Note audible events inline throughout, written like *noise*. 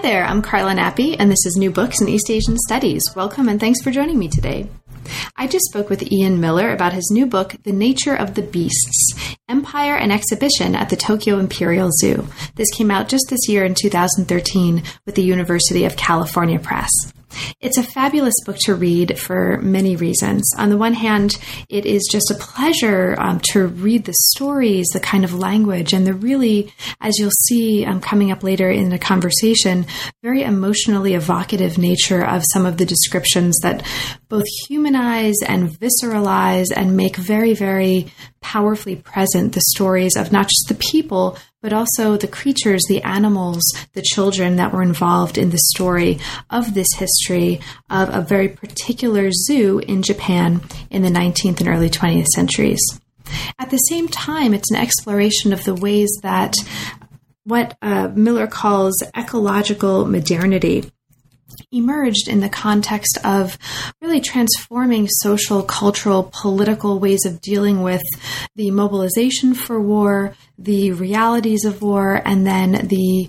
Hi there, I'm Carla Nappi, and this is New Books in East Asian Studies. Welcome and thanks for joining me today. I just spoke with Ian Miller about his new book, The Nature of the Beasts Empire and Exhibition at the Tokyo Imperial Zoo. This came out just this year in 2013 with the University of California Press. It's a fabulous book to read for many reasons. On the one hand, it is just a pleasure um, to read the stories, the kind of language, and the really, as you'll see um, coming up later in the conversation, very emotionally evocative nature of some of the descriptions that both humanize and visceralize and make very, very powerfully present the stories of not just the people, but also the creatures, the animals, the children that were involved in the story of this history of a very particular zoo in Japan in the 19th and early 20th centuries. At the same time, it's an exploration of the ways that what uh, Miller calls ecological modernity emerged in the context of really transforming social, cultural, political ways of dealing with the mobilization for war, the realities of war, and then the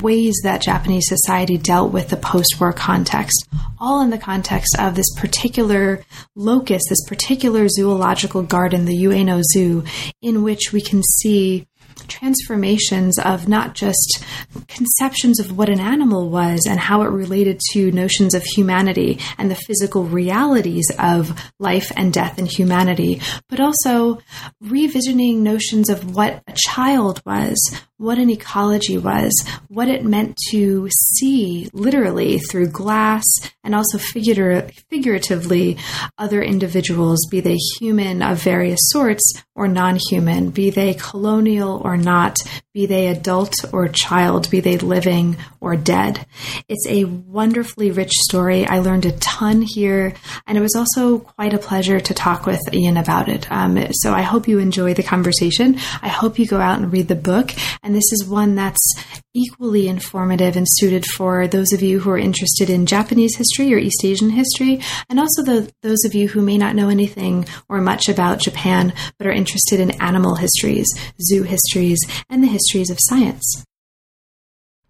ways that Japanese society dealt with the post war context, all in the context of this particular locus, this particular zoological garden, the Ueno Zoo, in which we can see transformations of not just conceptions of what an animal was and how it related to notions of humanity and the physical realities of life and death and humanity, but also revisioning notions of what a child was, what an ecology was, what it meant to see literally through glass and also figurative, figuratively other individuals, be they human of various sorts or non human, be they colonial or not, be they adult or child, be they living or dead. It's a wonderfully rich story. I learned a ton here, and it was also quite a pleasure to talk with Ian about it. Um, so I hope you enjoy the conversation. I hope you go out and read the book. And this is one that's equally informative and suited for those of you who are interested in Japanese history or East Asian history, and also the, those of you who may not know anything or much about Japan but are interested in animal histories, zoo histories, and the histories of science.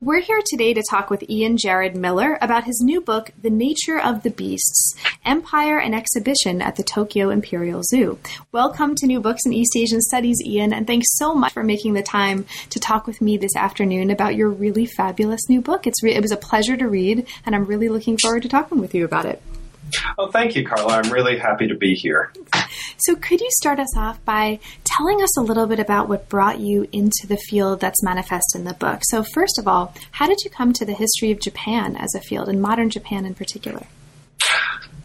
We're here today to talk with Ian Jared Miller about his new book, The Nature of the Beasts Empire and Exhibition at the Tokyo Imperial Zoo. Welcome to New Books in East Asian Studies, Ian, and thanks so much for making the time to talk with me this afternoon about your really fabulous new book. It's re- it was a pleasure to read, and I'm really looking forward to talking with you about it. Oh, thank you, Carla. I'm really happy to be here. So, could you start us off by telling us a little bit about what brought you into the field that's manifest in the book? So, first of all, how did you come to the history of Japan as a field, and modern Japan in particular?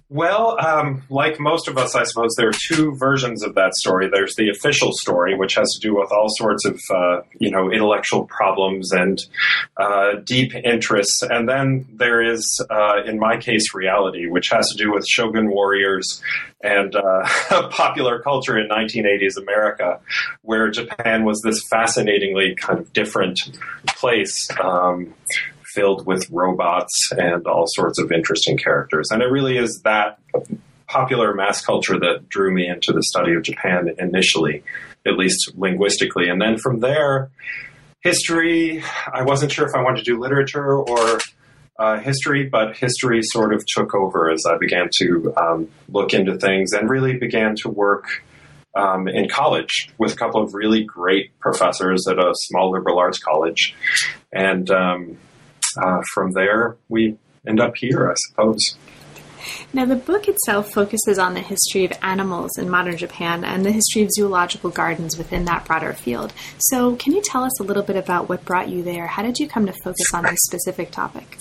Well, um, like most of us, I suppose there are two versions of that story. There's the official story, which has to do with all sorts of, uh, you know, intellectual problems and uh, deep interests, and then there is, uh, in my case, reality, which has to do with shogun warriors and uh, *laughs* popular culture in 1980s America, where Japan was this fascinatingly kind of different place. Um, filled with robots and all sorts of interesting characters. And it really is that popular mass culture that drew me into the study of Japan initially, at least linguistically. And then from there, history, I wasn't sure if I wanted to do literature or uh, history, but history sort of took over as I began to um, look into things and really began to work. Um, in college with a couple of really great professors at a small liberal arts college. And um, uh, from there, we end up here, I suppose. Now, the book itself focuses on the history of animals in modern Japan and the history of zoological gardens within that broader field. So, can you tell us a little bit about what brought you there? How did you come to focus on this specific topic?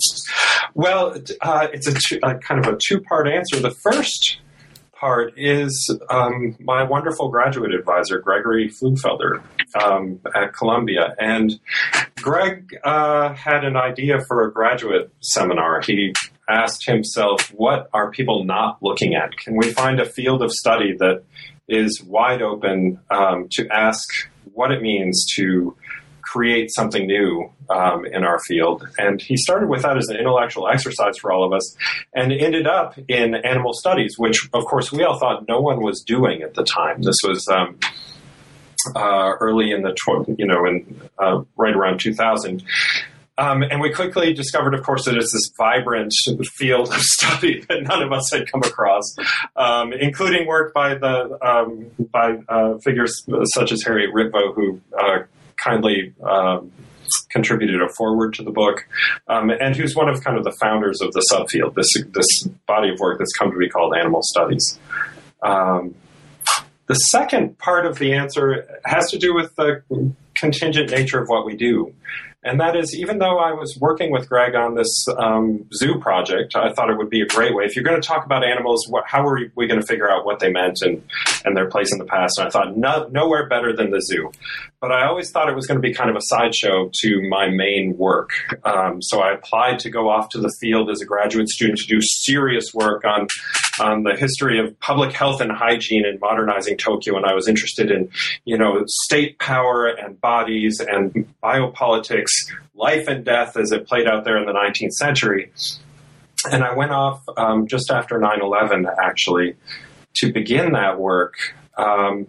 Well, uh, it's a, two, a, kind of a two part answer. The first part is um, my wonderful graduate advisor, Gregory Pflugfelder, um, at Columbia. And Greg uh, had an idea for a graduate seminar. He asked himself, what are people not looking at? Can we find a field of study that is wide open um, to ask what it means to create something new um, in our field. And he started with that as an intellectual exercise for all of us and ended up in animal studies, which, of course, we all thought no one was doing at the time. This was. Um, uh, early in the, you know, in uh, right around 2000, um, and we quickly discovered, of course, that it's this vibrant field of *laughs* study that none of us had come across, um, including work by the um, by uh, figures such as Harriet Ritvo, who uh, kindly um, contributed a foreword to the book, um, and who's one of kind of the founders of the subfield, this this body of work that's come to be called animal studies. Um, the second part of the answer has to do with the contingent nature of what we do. And that is, even though I was working with Greg on this um, zoo project, I thought it would be a great way. If you're going to talk about animals, what, how are we going to figure out what they meant and, and their place in the past? And I thought, no, nowhere better than the zoo. But I always thought it was going to be kind of a sideshow to my main work. Um, so I applied to go off to the field as a graduate student to do serious work on on the history of public health and hygiene in modernizing Tokyo, and I was interested in, you know, state power and bodies and biopolitics, life and death as it played out there in the 19th century. And I went off um, just after 9 11, actually, to begin that work. Um,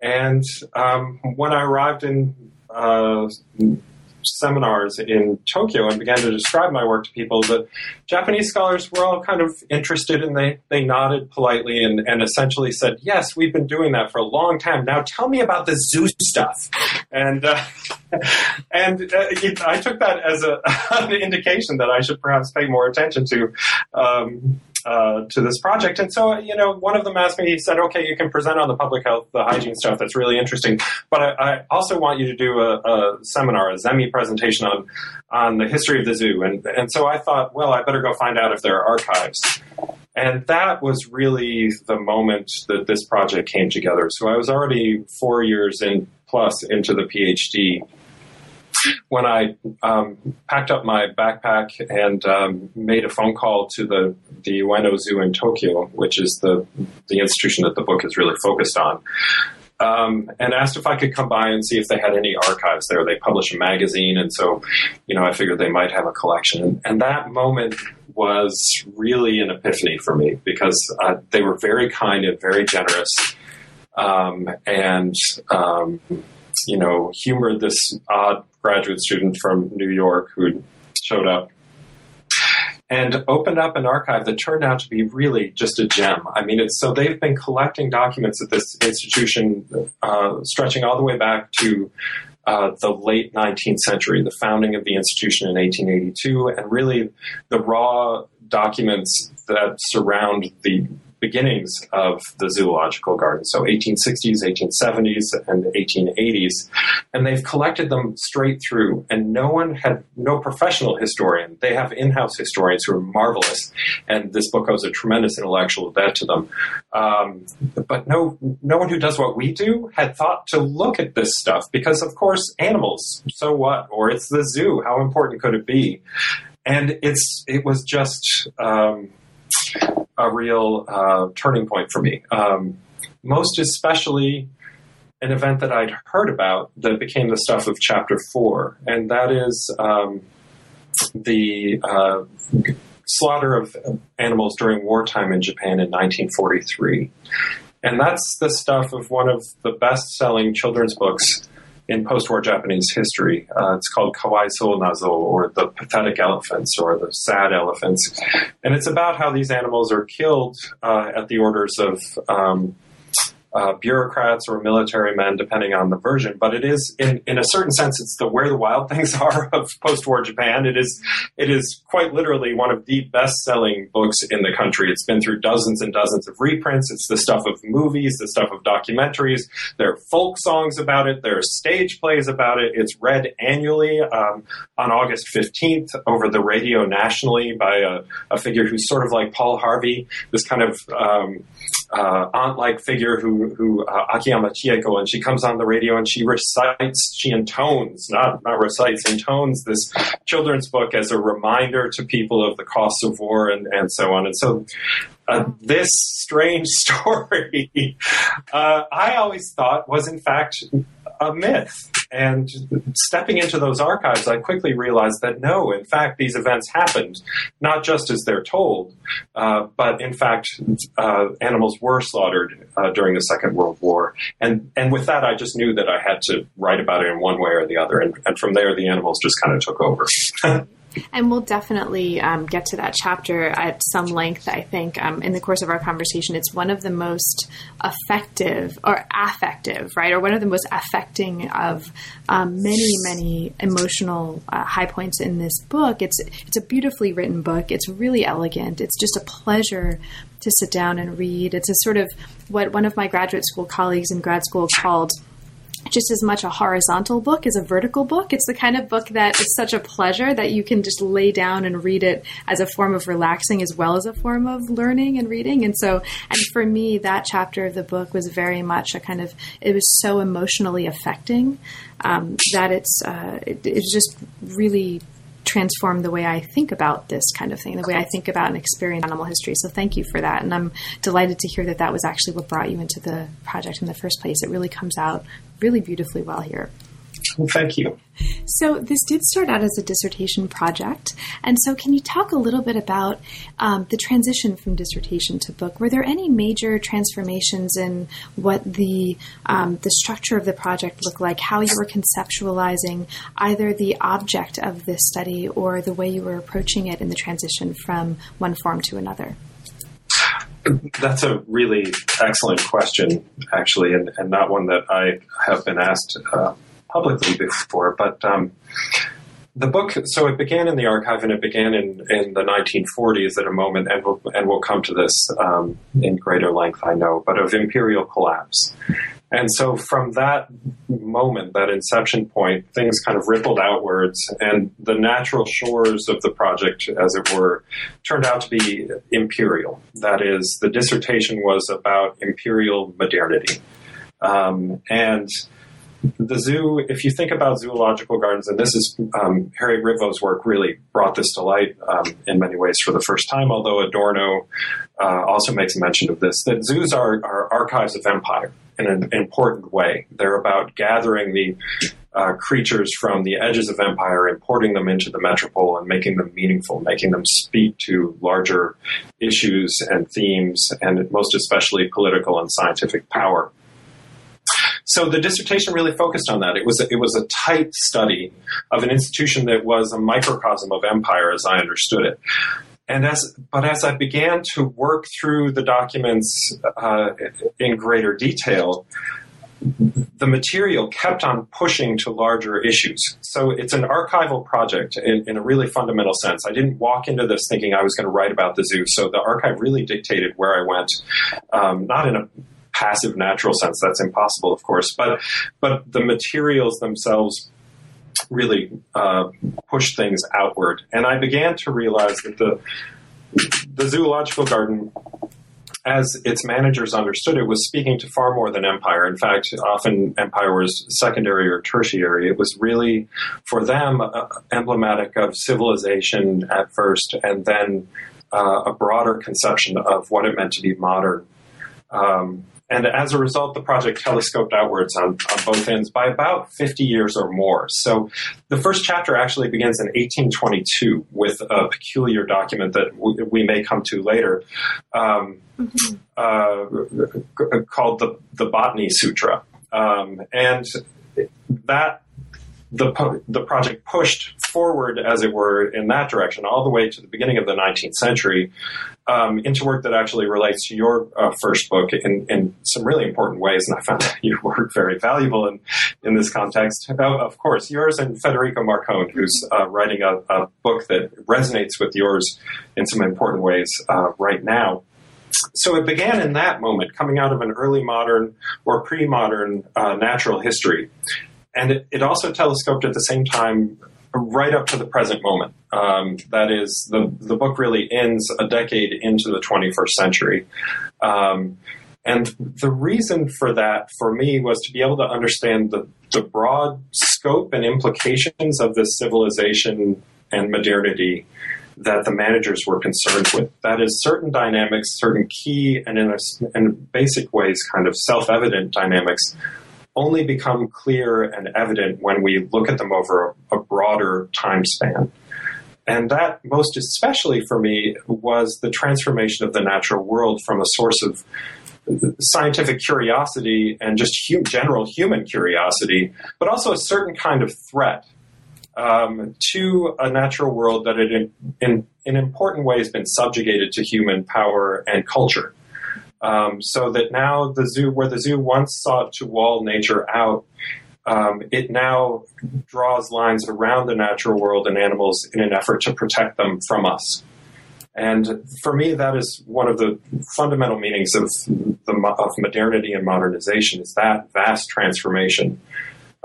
and um, when I arrived in uh, seminars in Tokyo and began to describe my work to people, the Japanese scholars were all kind of interested and they, they nodded politely and, and essentially said, Yes, we've been doing that for a long time. Now tell me about the zoo stuff. And, uh, *laughs* and uh, I took that as a, *laughs* an indication that I should perhaps pay more attention to. Um, uh, to this project. And so, you know, one of them asked me, he said, okay, you can present on the public health, the hygiene stuff. That's really interesting. But I, I also want you to do a, a, seminar, a Zemi presentation on, on the history of the zoo. And, and so I thought, well, I better go find out if there are archives. And that was really the moment that this project came together. So I was already four years in plus into the PhD when I um, packed up my backpack and um, made a phone call to the the Ueno Zoo in Tokyo, which is the the institution that the book is really focused on. Um, and asked if I could come by and see if they had any archives there. They publish a magazine, and so, you know, I figured they might have a collection. And, that moment was really an epiphany for me because uh, they were very kind and very generous, um, and um, you know, humored this odd graduate student from New York who showed up and opened up an archive that turned out to be really just a gem. I mean, so they've been collecting documents at this institution, uh, stretching all the way back to uh, the late 19th century, the founding of the institution in 1882, and really the raw documents that surround the beginnings of the zoological garden, so 1860s, 1870s, and 1880s. And they've collected them straight through, and no one had, no professional historian. They have in house historians who are marvelous, and this book owes a tremendous intellectual debt to them. Um, but no, no one who does what we do had thought to look at this stuff because, of course, animals, so what? Or it's the zoo, how important could it be? And it's, it was just, um, a real uh, turning point for me. Um, most especially an event that I'd heard about that became the stuff of chapter four, and that is um, the uh, slaughter of animals during wartime in Japan in 1943. And that's the stuff of one of the best selling children's books in post-war Japanese history. Uh, it's called Kawaisou Nazo, or the pathetic elephants, or the sad elephants, and it's about how these animals are killed uh, at the orders of um, uh, bureaucrats or military men, depending on the version. But it is, in, in a certain sense, it's the where the wild *laughs* things are of post-war Japan. It is, it is quite literally one of the best-selling books in the country. It's been through dozens and dozens of reprints. It's the stuff of movies, the stuff of documentaries. There are folk songs about it. There are stage plays about it. It's read annually um, on August 15th over the radio nationally by a, a, figure who's sort of like Paul Harvey, this kind of um, uh, aunt-like figure who who, uh, Akiyama Chieko, and she comes on the radio and she recites, she intones, not not recites, intones this children's book as a reminder to people of the costs of war and and so on. And so uh, this strange *laughs* story, uh, I always thought was in fact a myth. And stepping into those archives, I quickly realized that no, in fact, these events happened, not just as they're told, uh, but in fact, uh, animals were slaughtered uh, during the Second World War. And, and with that, I just knew that I had to write about it in one way or the other. And, and from there, the animals just kind of took over. *laughs* And we'll definitely um, get to that chapter at some length, I think, um, in the course of our conversation. It's one of the most effective or affective, right? Or one of the most affecting of um, many, many emotional uh, high points in this book. It's, it's a beautifully written book. It's really elegant. It's just a pleasure to sit down and read. It's a sort of what one of my graduate school colleagues in grad school called just as much a horizontal book as a vertical book. It's the kind of book that is such a pleasure that you can just lay down and read it as a form of relaxing as well as a form of learning and reading. And so, and for me, that chapter of the book was very much a kind of, it was so emotionally affecting um, that it's, uh, it, it's just really transformed the way I think about this kind of thing, the way I think about and experience animal history. So thank you for that. And I'm delighted to hear that that was actually what brought you into the project in the first place. It really comes out really beautifully well here. Well, thank you. So, this did start out as a dissertation project. And so, can you talk a little bit about um, the transition from dissertation to book? Were there any major transformations in what the, um, the structure of the project looked like, how you were conceptualizing either the object of this study or the way you were approaching it in the transition from one form to another? That's a really excellent question, actually, and, and not one that I have been asked uh, publicly before. But um, the book, so it began in the archive and it began in, in the 1940s at a moment, and we'll, and we'll come to this um, in greater length, I know, but of imperial collapse. And so from that moment, that inception point, things kind of rippled outwards, and the natural shores of the project, as it were, turned out to be imperial. That is, the dissertation was about imperial modernity. Um, and the zoo, if you think about zoological gardens, and this is um, Harriet Ritvo's work really brought this to light um, in many ways for the first time, although Adorno uh, also makes mention of this, that zoos are, are archives of empire in an important way. They're about gathering the uh, creatures from the edges of empire, importing them into the metropole, and making them meaningful, making them speak to larger issues and themes, and most especially political and scientific power. So the dissertation really focused on that. It was a, it was a tight study of an institution that was a microcosm of empire, as I understood it. And as, but as I began to work through the documents uh, in greater detail, the material kept on pushing to larger issues. So it's an archival project in, in, a really fundamental sense. I didn't walk into this thinking I was going to write about the zoo. So the archive really dictated where I went, um, not in a passive natural sense. That's impossible, of course, but but the materials themselves really uh, push things outward. And I began to realize that the the zoological garden, as its managers understood it, was speaking to far more than empire. In fact, often empire was secondary or tertiary. It was really, for them, uh, emblematic of civilization at first, and then uh, a broader conception of what it meant to be modern. Um, and as a result, the project telescoped outwards on, on, both ends by about 50 years or more. So the first chapter actually begins in 1822 with a peculiar document that w- we may come to later um, mm-hmm. uh, called the, the Botany Sutra. Um, and that the, the project pushed forward, as it were, in that direction, all the way to the beginning of the 19th century, um, into work that actually relates to your uh, first book in, in, some really important ways. And I found *laughs* your work very valuable in, in this context. Uh, of course, yours and Federico Marcon, who's uh, writing a, a, book that resonates with yours in some important ways uh, right now so it began in that moment, coming out of an early modern or pre modern uh, natural history. And it, it also telescoped at the same time right up to the present moment. Um, that is, the, the book really ends a decade into the 21st century. Um, And the reason for that, for me, was to be able to understand the, the broad scope and implications of this civilization and modernity that the managers were concerned with. That is, certain dynamics, certain key and in, a, in basic ways, kind of self evident dynamics, only become clear and evident when we look at them over a, a broader time span. And that, most especially for me, was the transformation of the natural world from a source of scientific curiosity and just general human curiosity, but also a certain kind of threat um, to a natural world that had, in, in, in, important ways, been subjugated to human power and culture. Um, so that now the zoo, where the zoo once sought to wall nature out, um, it now draws lines around the natural world and animals in an effort to protect them from us. And for me, that is one of the fundamental meanings of the of modernity and modernization is that vast transformation.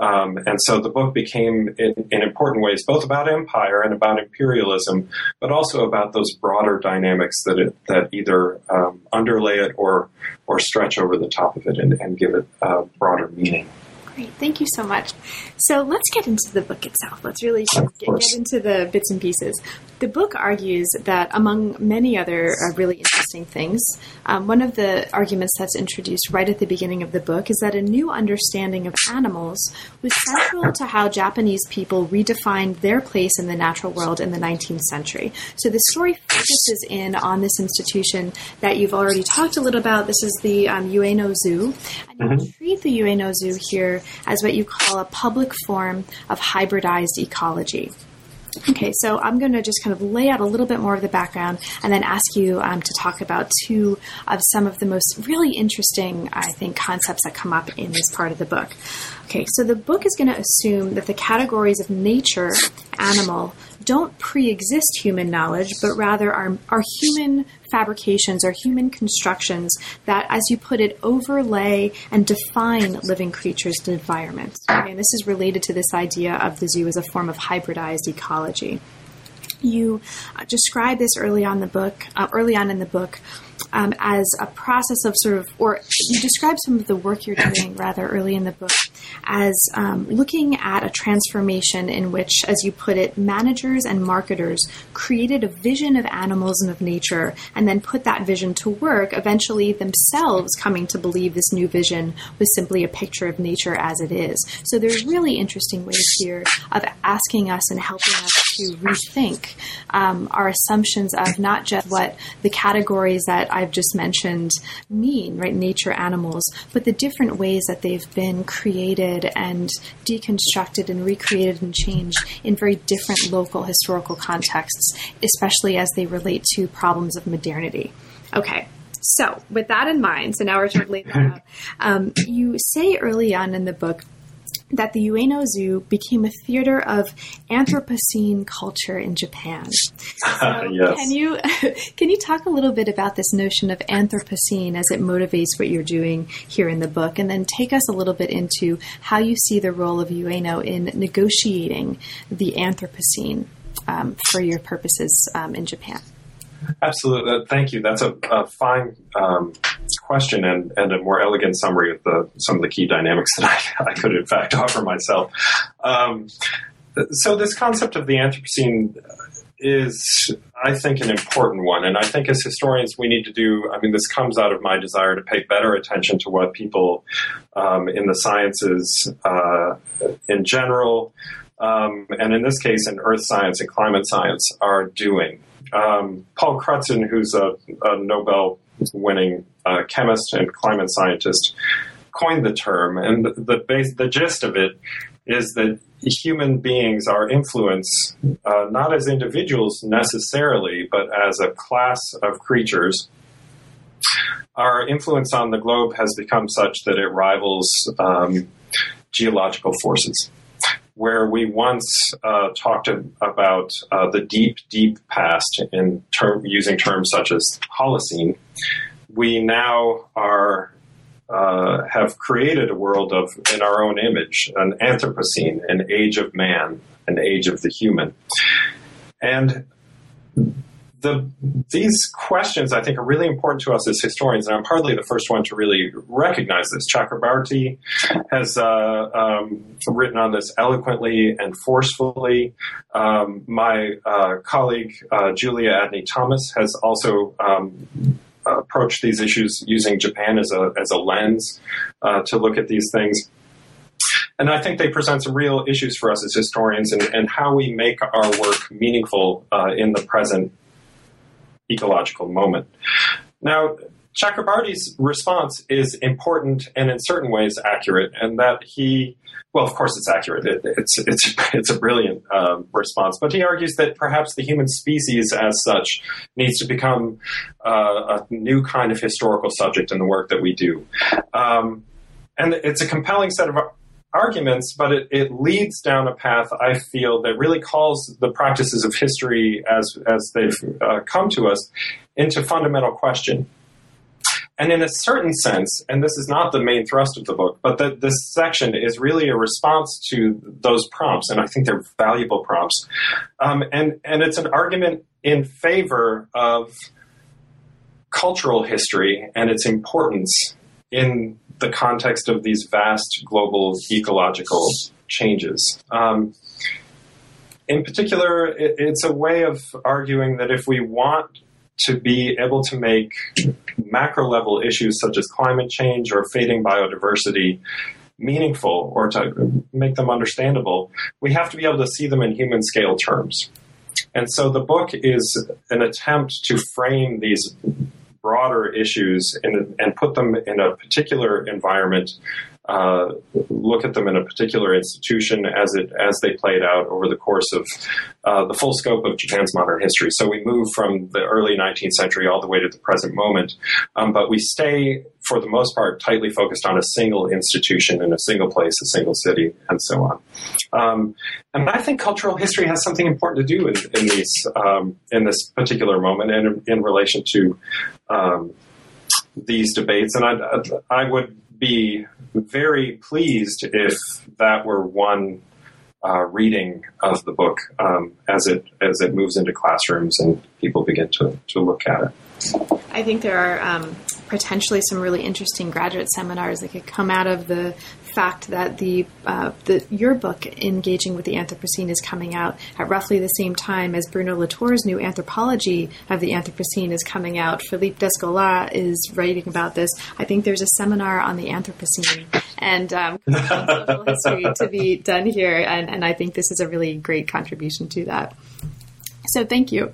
Um, and so the book became, in, in, important ways, both about empire and about imperialism, but also about those broader dynamics that it, that either um, underlay it or or stretch over the top of it and, and give it a broader meaning. Great, thank you so much. So let's get into the book itself. Let's really get, get, into the bits and pieces. The book argues that, among many other uh, really interesting things, um, one of the arguments that's introduced right at the beginning of the book is that a new understanding of animals was central to how Japanese people redefined their place in the natural world in the 19th century. So the story focuses in on this institution that you've already talked a little about. This is the um, Ueno Zoo. And mm-hmm. you treat the Ueno Zoo here as what you call a public form of hybridized ecology. Okay, so I'm going to just kind of lay out a little bit more of the background and then ask you um, to talk about two of some of the most really interesting, I think, concepts that come up in this part of the book. Okay, so the book is going to assume that the categories of nature, animal, don't pre exist human knowledge, but rather are, are human fabrications or human constructions that, as you put it, overlay and define living creatures environments. Okay, and this is related to this idea of the zoo as a form of hybridized ecology. You uh, describe this early on the book, uh, early on in the book, um, as a process of sort of, or you describe some of the work you're doing rather early in the book as um, looking at a transformation in which, as you put it, managers and marketers created a vision of animals and of nature and then put that vision to work, eventually themselves coming to believe this new vision was simply a picture of nature as it is. So there's really interesting ways here of asking us and helping us to rethink um, our assumptions of not just what the categories that I've just mentioned mean, right? Nature, animals, but the different ways that they've been created and deconstructed and recreated and changed in very different local historical contexts, especially as they relate to problems of modernity. Okay, so, with that in mind, so now we're lay out. Um, you say early on in the book that the Ueno Zoo became a theater of Anthropocene culture in Japan. *laughs* So yes. Can you *laughs* can you talk a little bit about this notion of Anthropocene as it motivates what you're doing here in the book, and then take us a little bit into how you see the role of Ueno in negotiating the Anthropocene um, for your purposes um, in Japan? Absolutely. Uh, thank you. That's a, a fine um, question and, and a more elegant summary of the some of the key dynamics that *laughs* I, I could, in fact, *laughs* offer myself. Um, so, this concept of the Anthropocene is, I think, an important one. And I think as historians, we need to do, I mean, this comes out of my desire to pay better attention to what people um, in the sciences uh, in general, um, and in this case, in earth science and climate science, are doing. Um, Paul Crutzen, who's a, a Nobel winning uh, chemist and climate scientist, coined the term. And the, base, the gist of it is that human beings are influenced uh, not as individuals necessarily, but as a class of creatures. Our influence on the globe has become such that it rivals um, geological forces where we once uh, talked about uh, the deep, deep past in term, using terms such as Holocene, we now are uh, have created a world of in our own image, an Anthropocene, an age of man, an age of the human, and the these questions I think are really important to us as historians, and I'm hardly the first one to really recognize this. Chakrabarty has uh, um, written on this eloquently and forcefully. Um, my uh, colleague uh, Julia Adeney Thomas has also. Um, approached these issues using Japan as a as a lens uh, to look at these things and I think they present some real issues for us as historians and, and how we make our work meaningful uh, in the present ecological moment. Now, Chakrabarty's response is important and in certain ways accurate, and that he, well, of course it's accurate. It, it's it's it's a brilliant um, response, but he argues that perhaps the human species as such needs to become uh, a new kind of historical subject in the work that we do. Um, and it's a compelling set of arguments, but it, it leads down a path I feel that really calls the practices of history as as they've uh, come to us into fundamental question. And in a certain sense, and this is not the main thrust of the book, but the, this section is really a response to those prompts, and I think they're valuable prompts. Um, and and it's an argument in favor of cultural history and its importance in the context of these vast global ecological changes. Um, in particular, it, it's a way of arguing that if we want to be able to make macro level issues such as climate change or fading biodiversity meaningful or to make them understandable, we have to be able to see them in human scale terms. And so the book is an attempt to frame these broader issues and, and put them in a particular environment, uh, look at them in a particular institution as it as they played out over the course of uh, the full scope of Japan's modern history. So we move from the early 19th century all the way to the present moment, um, but we stay for the most part tightly focused on a single institution in a single place, a single city, and so on. Um, and I think cultural history has something important to do in, in these um, in this particular moment and in, in relation to um, these debates. And I, I would be very pleased if that were one uh, reading of the book um, as it as it moves into classrooms and people begin to, to look at it. I think there are um, potentially some really interesting graduate seminars that could come out of the fact that the, uh, the your book engaging with the Anthropocene is coming out at roughly the same time as Bruno Latour's new anthropology of the Anthropocene is coming out. Philippe Descola is writing about this. I think there's a seminar on the Anthropocene and um, *laughs* history to be done here, and, and I think this is a really great contribution to that. So thank you.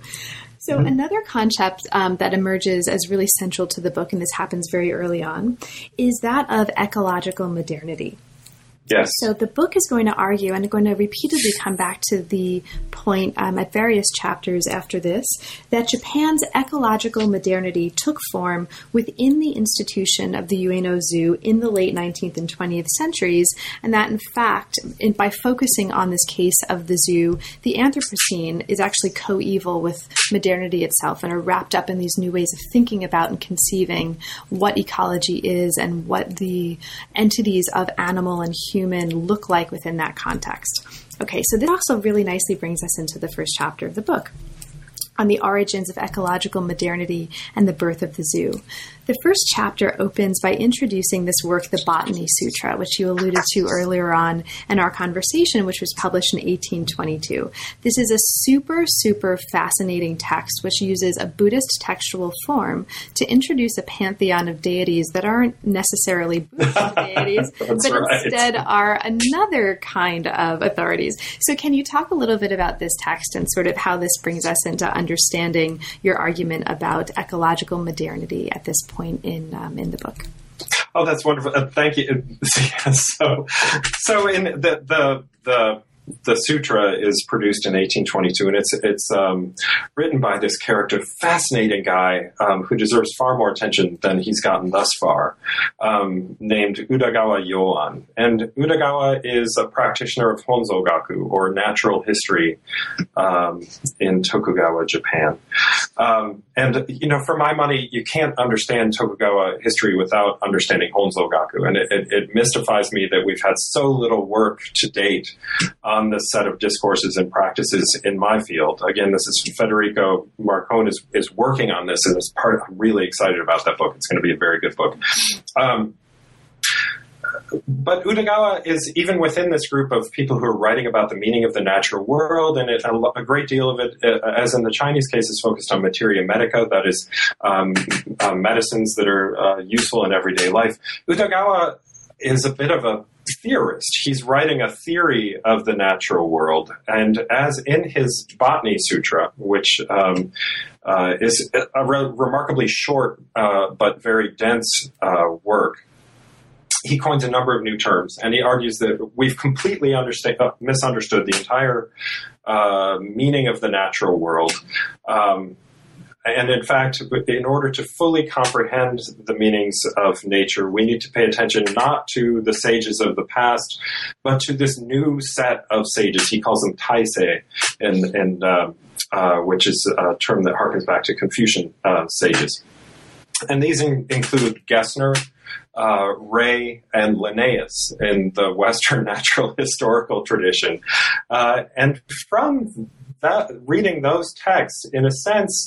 So, mm-hmm. another concept um, that emerges as really central to the book, and this happens very early on, is that of ecological modernity. Yes. So the book is going to argue and going to repeatedly come back to the point um, at various chapters after this that Japan's ecological modernity took form within the institution of the Ueno Zoo in the late 19th and 20th centuries, and that in fact, in, by focusing on this case of the zoo, the Anthropocene is actually coeval with modernity itself and are wrapped up in these new ways of thinking about and conceiving what ecology is and what the entities of animal and human human look like within that context. Okay, so this also really nicely brings us into the first chapter of the book on the origins of ecological modernity and the birth of the zoo. The first chapter opens by introducing this work, the Botany Sutra, which you alluded to earlier on in our conversation, which was published in 1822. This is a super, super fascinating text which uses a Buddhist textual form to introduce a pantheon of deities that aren't necessarily Buddhist *laughs* deities, but right. instead are another kind of authorities. So, can you talk a little bit about this text and sort of how this brings us into understanding your argument about ecological modernity at this point? Point in um, in the book. Oh, that's wonderful! Uh, thank you. *laughs* so, so in the the the the sutra is produced in 1822, and it's it's um, written by this character, fascinating guy um, who deserves far more attention than he's gotten thus far, um, named Udagawa Yoan. And Udagawa is a practitioner of Honzo Gaku, or natural history, um, in Tokugawa, Japan. Um, and you know, for my money, you can't understand Tokugawa history without understanding Honzo Gaku, and it, it, it mystifies me that we've had so little work to date on this set of discourses and practices in my field. Again, this is Federico Marcon is, is working on this, and it's part. I'm really excited about that book. It's going to be a very good book. Um, but Udagawa is even within this group of people who are writing about the meaning of the natural world, and it, a, great deal of it, uh, as in the Chinese case, is focused on materia medica, that is, um, uh, medicines that are uh, useful in everyday life. Udagawa is a bit of a theorist. He's writing a theory of the natural world, and as in his Botany Sutra, which um, uh, is a re- remarkably short uh, but very dense uh, work, he coins a number of new terms, and he argues that we've completely uh, misunderstood the entire uh, meaning of the natural world. Um, and in fact, in order to fully comprehend the meanings of nature, we need to pay attention not to the sages of the past, but to this new set of sages. He calls them Taisei, and, and uh, uh, which is a term that harkens back to Confucian uh, sages. And these in, include Gesner, uh, Ray, and Linnaeus in the Western *laughs* natural historical tradition. Uh, and from that, reading those texts, in a sense,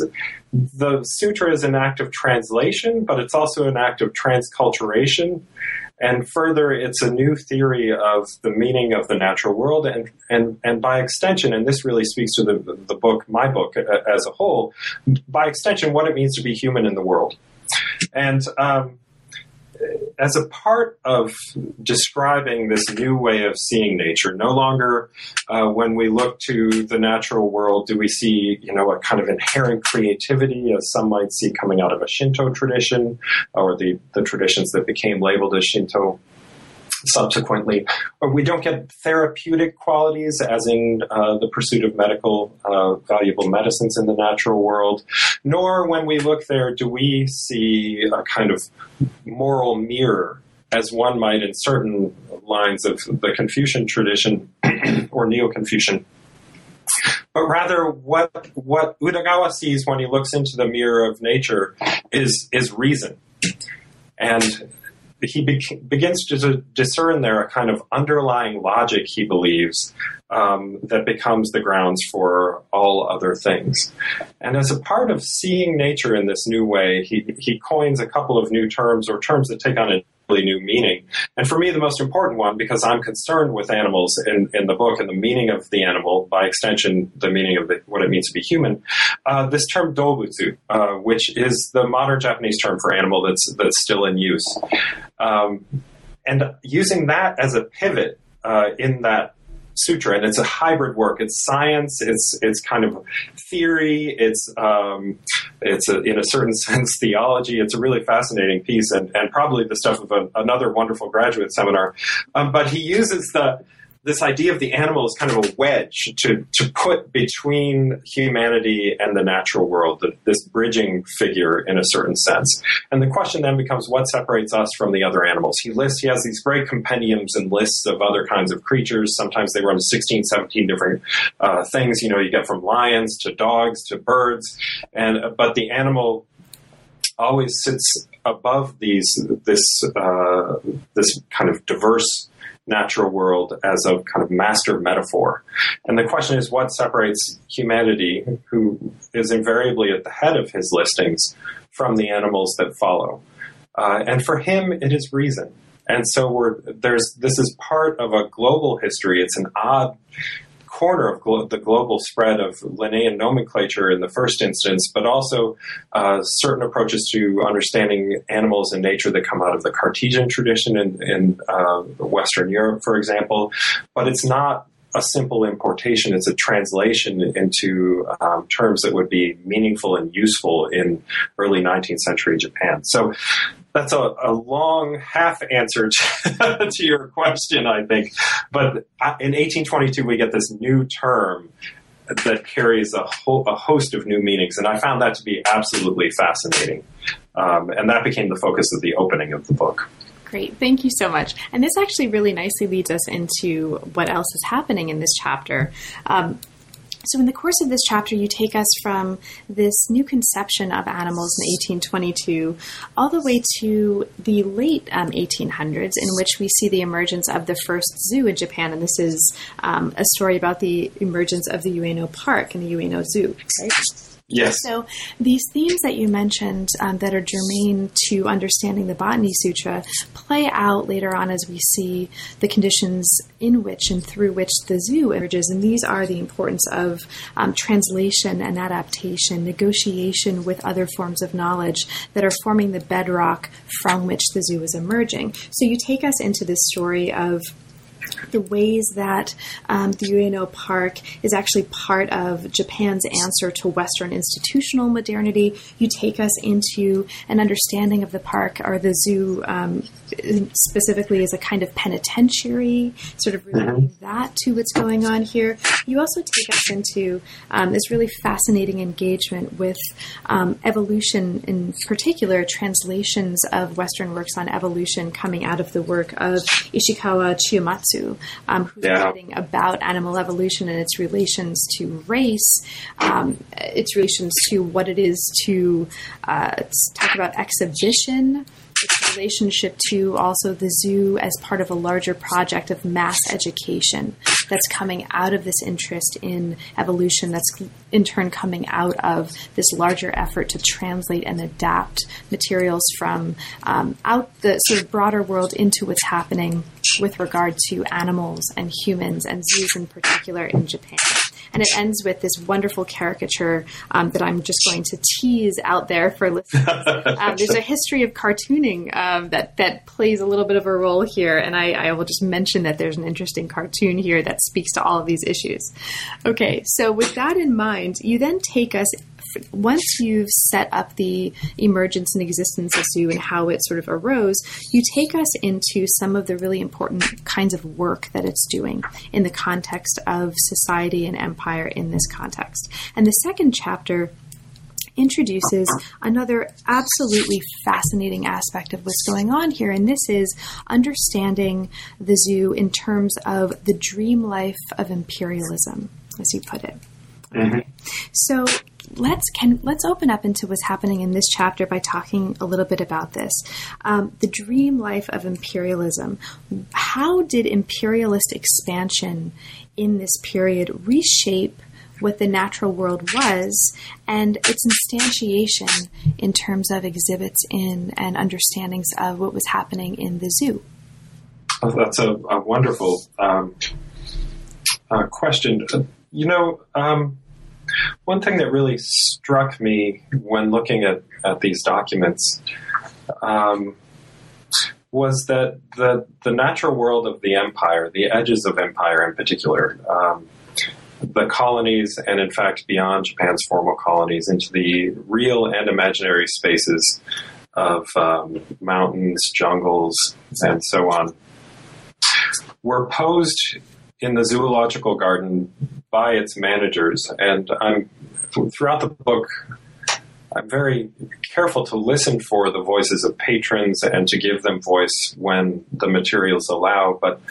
the sutra is an act of translation, but it's also an act of transculturation. And further, it's a new theory of the meaning of the natural world, and and and by extension, and this really speaks to the the book, my book as a whole, by extension, what it means to be human in the world. And um, as a part of describing this new way of seeing nature, no longer uh, when we look to the natural world do we see, you know, a kind of inherent creativity, as some might see coming out of a Shinto tradition or the, the traditions that became labeled as Shinto subsequently. We don't get therapeutic qualities, as in uh, the pursuit of medical uh, valuable medicines in the natural world, nor when we look there do we see a kind of moral mirror, as one might in certain lines of the Confucian tradition *clears throat* or Neo Confucian. But rather, what what Udagawa sees when he looks into the mirror of nature is is reason, and he be- begins to discern there a kind of underlying logic he believes um, that becomes the grounds for all other things. And as a part of seeing nature in this new way, he, he coins a couple of new terms or terms that take on a new meaning. And for me, the most important one, because I'm concerned with animals in, in the book and the meaning of the animal, by extension, the meaning of the, what it means to be human, uh, this term dobutsu, uh, which is the modern Japanese term for animal that's, that's still in use. Um, and using that as a pivot uh, in that sutra, and it's a hybrid work. It's science. It's it's kind of theory. It's um, it's a, in a certain *laughs* sense theology. It's a really fascinating piece, and, and probably the stuff of a, another wonderful graduate seminar. Um, but he uses the this idea of the animal is kind of a wedge to, to put between humanity and the natural world, the, this bridging figure in a certain sense. And the question then becomes what separates us from the other animals? He lists, he has these great compendiums and lists of other kinds of creatures. Sometimes they run 16, 17 different uh, things. You know, you get from lions to dogs to birds. And, but the animal always sits above these, this, uh, this kind of diverse natural world as a kind of master metaphor. And the question is what separates humanity, who is invariably at the head of his listings, from the animals that follow? Uh, and for him, it is reason. And so we're, there's, this is part of a global history. It's an odd corner of glo- the global spread of Linnaean nomenclature in the first instance, but also uh, certain approaches to understanding animals and nature that come out of the Cartesian tradition in, in uh, Western Europe, for example. But it's not a simple importation. It's a translation into um, terms that would be meaningful and useful in early 19th century Japan. So that's a, a long half answer to, *laughs* to, your question, I think. But in 1822, we get this new term that carries a, ho- a host of new meanings, and I found that to be absolutely fascinating. Um, and that became the focus of the opening of the book. Great. Thank you so much. And this actually really nicely leads us into what else is happening in this chapter. Um, So, in the course of this chapter, you take us from this new conception of animals in 1822 all the way to the late um, 1800s, in which we see the emergence of the first zoo in Japan. And this is um, a story about the emergence of the Ueno Park and the Ueno Zoo, right? Yes. So these themes that you mentioned um, that are germane to understanding the Botany Sutra play out later on as we see the conditions in which and through which the zoo emerges, and these are the importance of um, translation and adaptation, negotiation with other forms of knowledge that are forming the bedrock from which the zoo is emerging. So you take us into this story of the ways that um, the Ueno Park is actually part of Japan's answer to Western institutional modernity. You take us into an understanding of the park or the zoo um, specifically as a kind of penitentiary, sort of relating mm-hmm. that to what's going on here. You also take us into um, this really fascinating engagement with um, evolution, in particular, translations of Western works on evolution coming out of the work of Ishikawa Chiyomatsu, um, who's yeah. writing about animal evolution and its relations to race, um, its relations to what it is to uh, talk about exhibition its relationship to also the zoo as part of a larger project of mass education that's coming out of this interest in evolution, that's in turn coming out of this larger effort to translate and adapt materials from um, out the sort of broader world into what's happening with regard to animals and humans and zoos in particular in Japan. And it ends with this wonderful caricature um, that I'm just going to tease out there for listeners. *laughs* Um, there's a history of cartooning um, that that plays a little bit of a role here, and I, I will just mention that there's an interesting cartoon here that speaks to all of these issues. Okay, so with that in mind, you then take us once you've set up the emergence and existence of zoo and how it sort of arose, you take us into some of the really important kinds of work that it's doing in the context of society and empire in this context. And the second chapter introduces another absolutely fascinating aspect of what's going on here, and this is understanding the zoo in terms of the dream life of imperialism, as you put it. Mm-hmm. So let's can let's open up into what's happening in this chapter by talking a little bit about this. Um, the dream life of imperialism. How did imperialist expansion in this period reshape what the natural world was and its instantiation in terms of exhibits in and understandings of what was happening in the zoo? Oh, that's a, a wonderful um, uh, question. You know, um, one thing that really struck me when looking at, at these documents um, was that the, the natural world of the empire, the edges of empire in particular, um, the colonies, and in fact beyond Japan's formal colonies, into the real and imaginary spaces of um, mountains, jungles, and so on, were posed in the zoological garden by its managers. And I'm throughout the book, I'm very careful to listen for the voices of patrons and to give them voice when the materials allow. But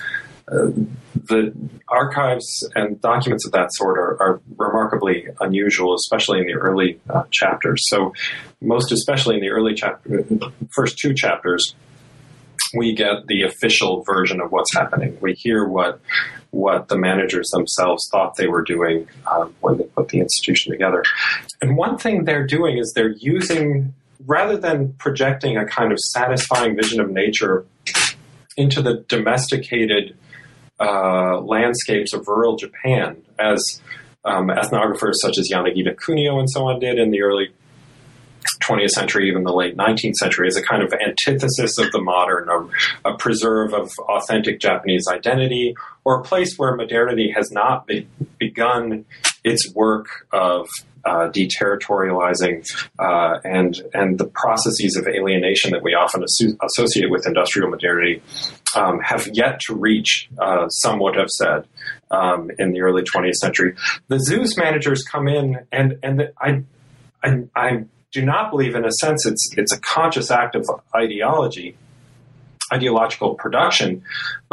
uh, the archives and documents of that sort are, are remarkably unusual, especially in the early uh, chapters. So, most especially in the early chapter, first two chapters, we get the official version of what's happening. We hear what what the managers themselves thought they were doing um, when they put the institution together. And one thing they're doing is they're using, rather than projecting a kind of satisfying vision of nature into the domesticated uh, landscapes of rural Japan, as um, ethnographers such as Yanagita Kunio and so on did in the early 20th century, even the late 19th century, as a kind of antithesis of the modern, a, a preserve of authentic Japanese identity, or a place where modernity has not be, begun its work of uh, deterritorializing uh, and and the processes of alienation that we often asso- associate with industrial modernity um, have yet to reach. Uh, some would have said um, in the early 20th century, the zoos managers come in and and I I, I do not believe, in a sense, it's it's a conscious act of ideology. ideological production,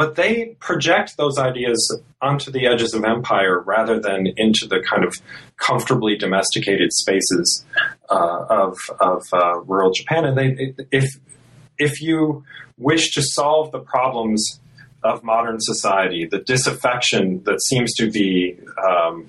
but they project those ideas onto the edges of empire rather than into the kind of comfortably domesticated spaces uh, of, of uh, rural Japan. And they, if if you wish to solve the problems of modern society, the disaffection that seems to be um,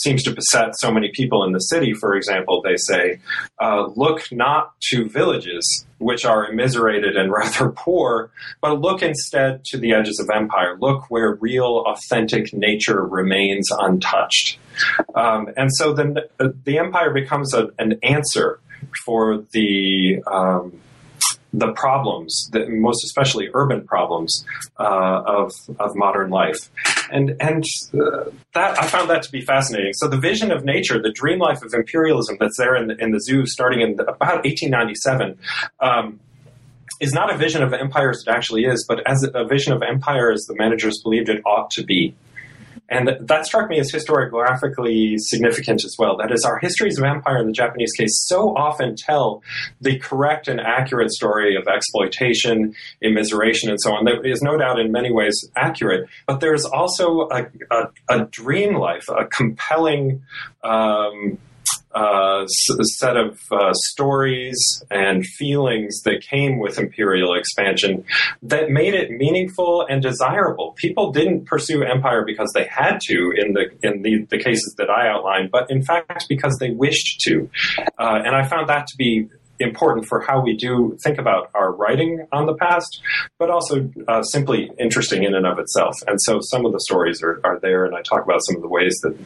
seems to beset so many people in the city. For example, they say, uh, "Look not to villages which are immiserated and *laughs* rather poor, but look instead to the edges of empire. Look where real, authentic nature remains untouched." Um, and so then the empire becomes a, an answer for the um, the problems, most especially urban problems uh, of of modern life, and and uh, that I found that to be fascinating. So the vision of nature, the dream life of imperialism that's there in the, in the zoo, starting in the, about 1897. Um, is not a vision of empire as it actually is, but as a vision of empire as the managers believed it ought to be. And that struck me as historiographically significant as well. That is, our histories of empire in the Japanese case so often tell the correct and accurate story of exploitation, immiseration, and so on. That is no doubt in many ways accurate, but there's also a, a, a dream life, a compelling um, uh, set of uh, stories and feelings that came with imperial expansion that made it meaningful and desirable. People didn't pursue empire because they had to in the in the, the cases that I outlined, but in fact because they wished to. Uh, and I found that to be important for how we do think about our writing on the past, but also uh, simply interesting in and of itself. And so some of the stories are, are there, and I talk about some of the ways that,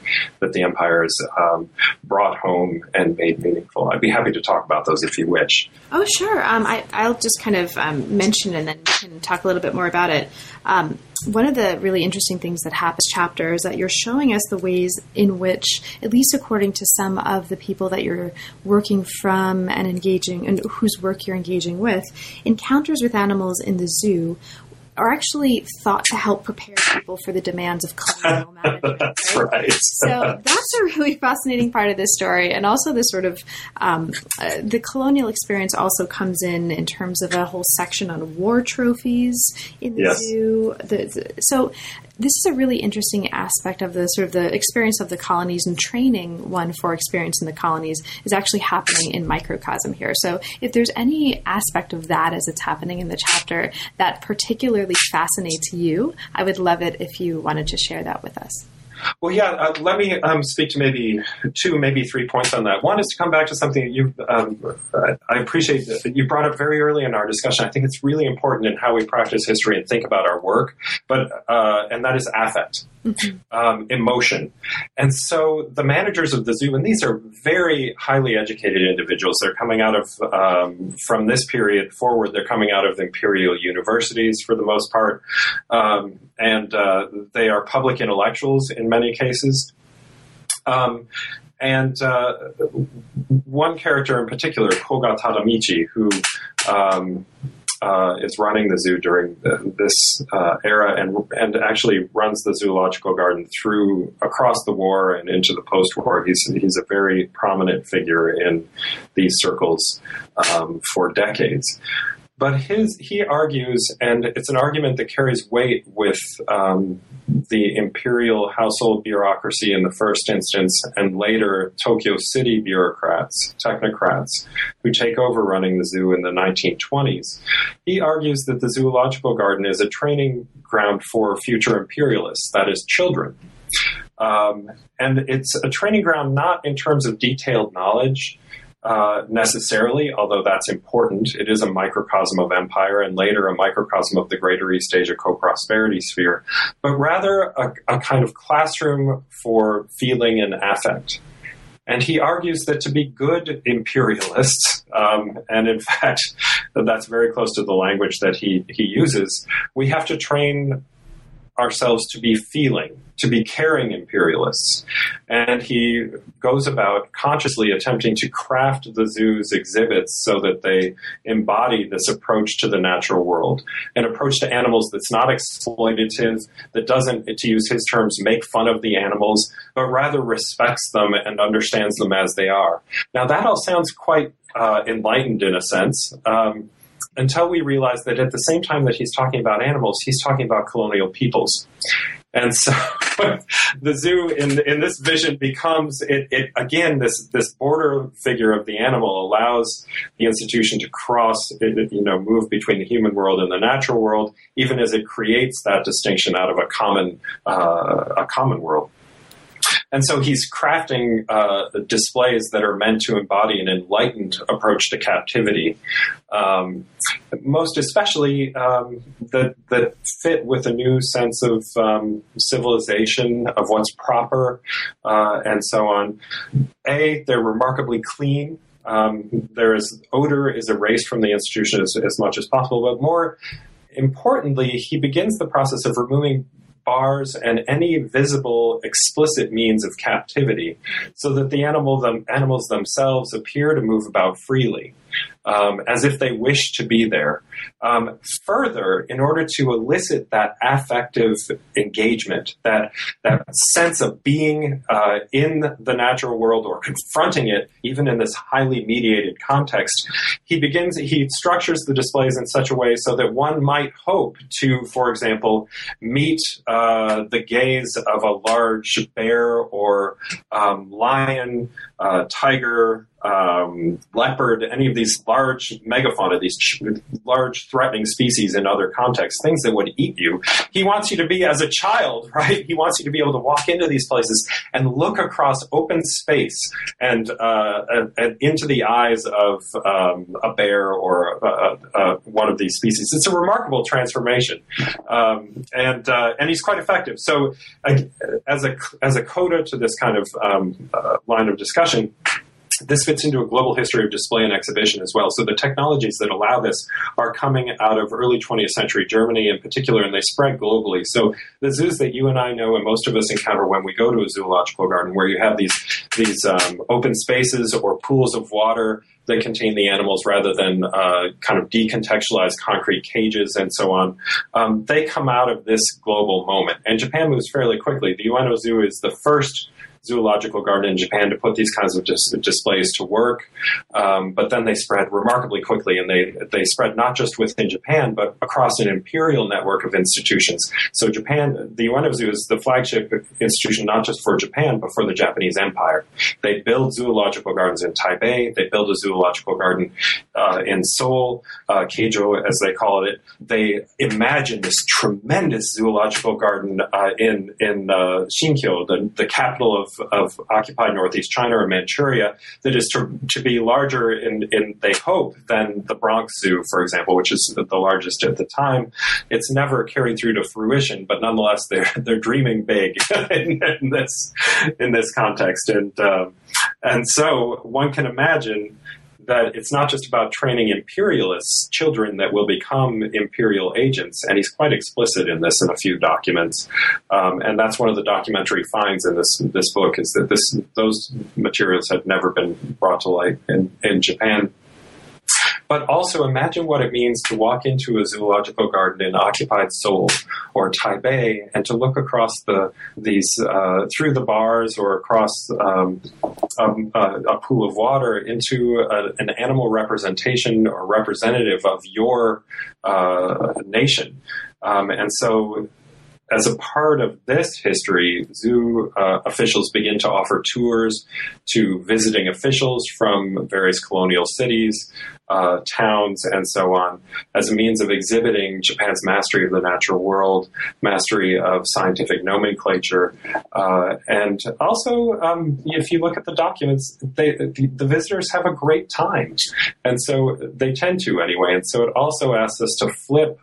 that the empire is um, brought home and made meaningful. I'd be happy to talk about those if you wish. Oh, sure. Um, I, will just kind of um, mention and then can talk a little bit more about it. Um, one of the really interesting things that happens chapter is that you're showing us the ways in which, at least according to some of the people that you're working from and engaging and whose work you're engaging with, encounters with animals in the zoo are actually thought to help prepare people for the demands of colonial management. *laughs* that's right. right. so that's a really fascinating part of this story, and also the sort of um, uh, the colonial experience also comes in in terms of a whole section on war trophies in the yes. zoo. The, so this is a really interesting aspect of the sort of the experience of the colonies and training one for experience in the colonies is actually happening in microcosm here. So if there's any aspect of that as it's happening in the chapter that particularly fascinates you, I would love it if you wanted to share that with us. Well, yeah, uh, let me um, speak to maybe two, maybe three points on that. One is to come back to something that you, um, I appreciate that you brought up very early in our discussion. I think it's really important in how we practice history and think about our work, but uh, and that is affect mm-hmm. um, emotion. And so the managers of the zoo, and these are very highly educated individuals. They're coming out of, um, from this period forward, they're coming out of imperial universities for the most part. Um, and uh, they are public intellectuals in many cases. Um, and uh, one character in particular, Koga Tadamichi, who um, uh, is running the zoo during the, this uh, era and and actually runs the zoological garden through across the war and into the post-war. He's he's a very prominent figure in these circles um, for decades. But his he argues, and it's an argument that carries weight with um, the imperial household bureaucracy in the first instance, and later Tokyo City bureaucrats, technocrats, who take over running the zoo in the 1920s. He argues that the zoological garden is a training ground for future imperialists, that is, children. Um, and it's a training ground not in terms of detailed knowledge, uh, necessarily, although that's important. It is a microcosm of empire and later a microcosm of the greater East Asia co prosperity sphere, but rather a, a kind of classroom for feeling and affect. And he argues that to be good imperialists, um, and in *laughs* fact, that's very close to the language that he, he uses, we have to train ourselves to be feeling, to be caring imperialists. And he goes about consciously attempting to craft the zoo's exhibits so that they embody this approach to the natural world, an approach to animals that's not exploitative, that doesn't, to use his terms, make fun of the animals, but rather respects them and understands them as they are. Now, that all sounds quite uh, enlightened in a sense. Um, until we realize that at the same time that he's talking about animals, he's talking about colonial peoples. And so *laughs* the zoo in in this vision becomes it, it, again this this border figure of the animal allows the institution to cross you know move between the human world and the natural world even as it creates that distinction out of a common uh, a common world. And so he's crafting uh, displays that are meant to embody an enlightened approach to captivity, um, most especially um, that, that fit with a new sense of um, civilization, of what's proper, uh, and so on. A, they're remarkably clean. Um, there is odor is erased from the institution as, as much as possible, but more importantly, he begins the process of removing bars, and any visible explicit means of captivity, so that the animal them, animals themselves appear to move about freely um, as if they wish to be there. Um, further, in order to elicit that affective engagement, that that sense of being uh, in the natural world or confronting it, even in this highly mediated context, he begins. He structures the displays in such a way so that one might hope to, for example, meet uh, the gaze of a large bear or um, lion, uh, tiger, um, leopard, any of these large megafauna, these ch- large threatening species in other contexts, things that would eat you. He wants you to be as a child, *laughs* right? He wants you to be able to walk into these places and look across open space and, uh, and, and into the eyes of um, a bear or uh, uh, one of these species. It's a remarkable transformation, um, and uh, and he's quite effective. So, as a as a coda to this kind of um, uh, line of discussion this fits into a global history of display and exhibition as well. So the technologies that allow this are coming out of early 20th century Germany in particular, and they spread globally. So the zoos that you and I know, and most of us encounter when we go to a zoological garden, where you have these these um, open spaces or pools of water that contain the animals rather than uh, kind of decontextualized concrete cages and so on. Um, they come out of this global moment, and Japan moves fairly quickly. The Ueno Zoo is the first zoological garden in Japan to put these kinds of dis- displays to work. Um, but then they spread remarkably quickly, and they they spread not just within Japan, but across an imperial network of institutions. So Japan, the Ueno Zoo is the flagship institution not just for Japan, but for the Japanese Empire. They build zoological gardens in Taipei. They build a zoological garden uh, in Seoul, uh, Keijo as they call it. They imagine this tremendous zoological garden uh, in in uh, Shinkyo, the, the capital of of occupied northeast China or Manchuria that is to, to be larger in, in, they hope, than the Bronx Zoo, for example, which is the largest at the time. It's never carried through to fruition, but nonetheless, they're, *laughs* they're dreaming big *laughs* in, in this, in this context. And, um, and so one can imagine that it's not just about training imperialists, children that will become imperial agents. And he's quite explicit in this in a few documents. Um, and that's one of the documentary finds in this this book is that this those materials had never been brought to light in, in Japan. But also imagine what it means to walk into a zoological garden in occupied Seoul or Taipei and to look across the these uh, through the bars or across um, um a, a, pool of water into a, an animal representation or representative of your uh, nation. Um, and so as a part of this history, zoo uh, officials begin to offer tours to visiting officials from various colonial cities, uh, towns, and so on, as a means of exhibiting Japan's mastery of the natural world, mastery of scientific nomenclature, uh, and also, um, if you look at the documents, they, the, the visitors have a great time, and so they tend to anyway. And so it also asks us to flip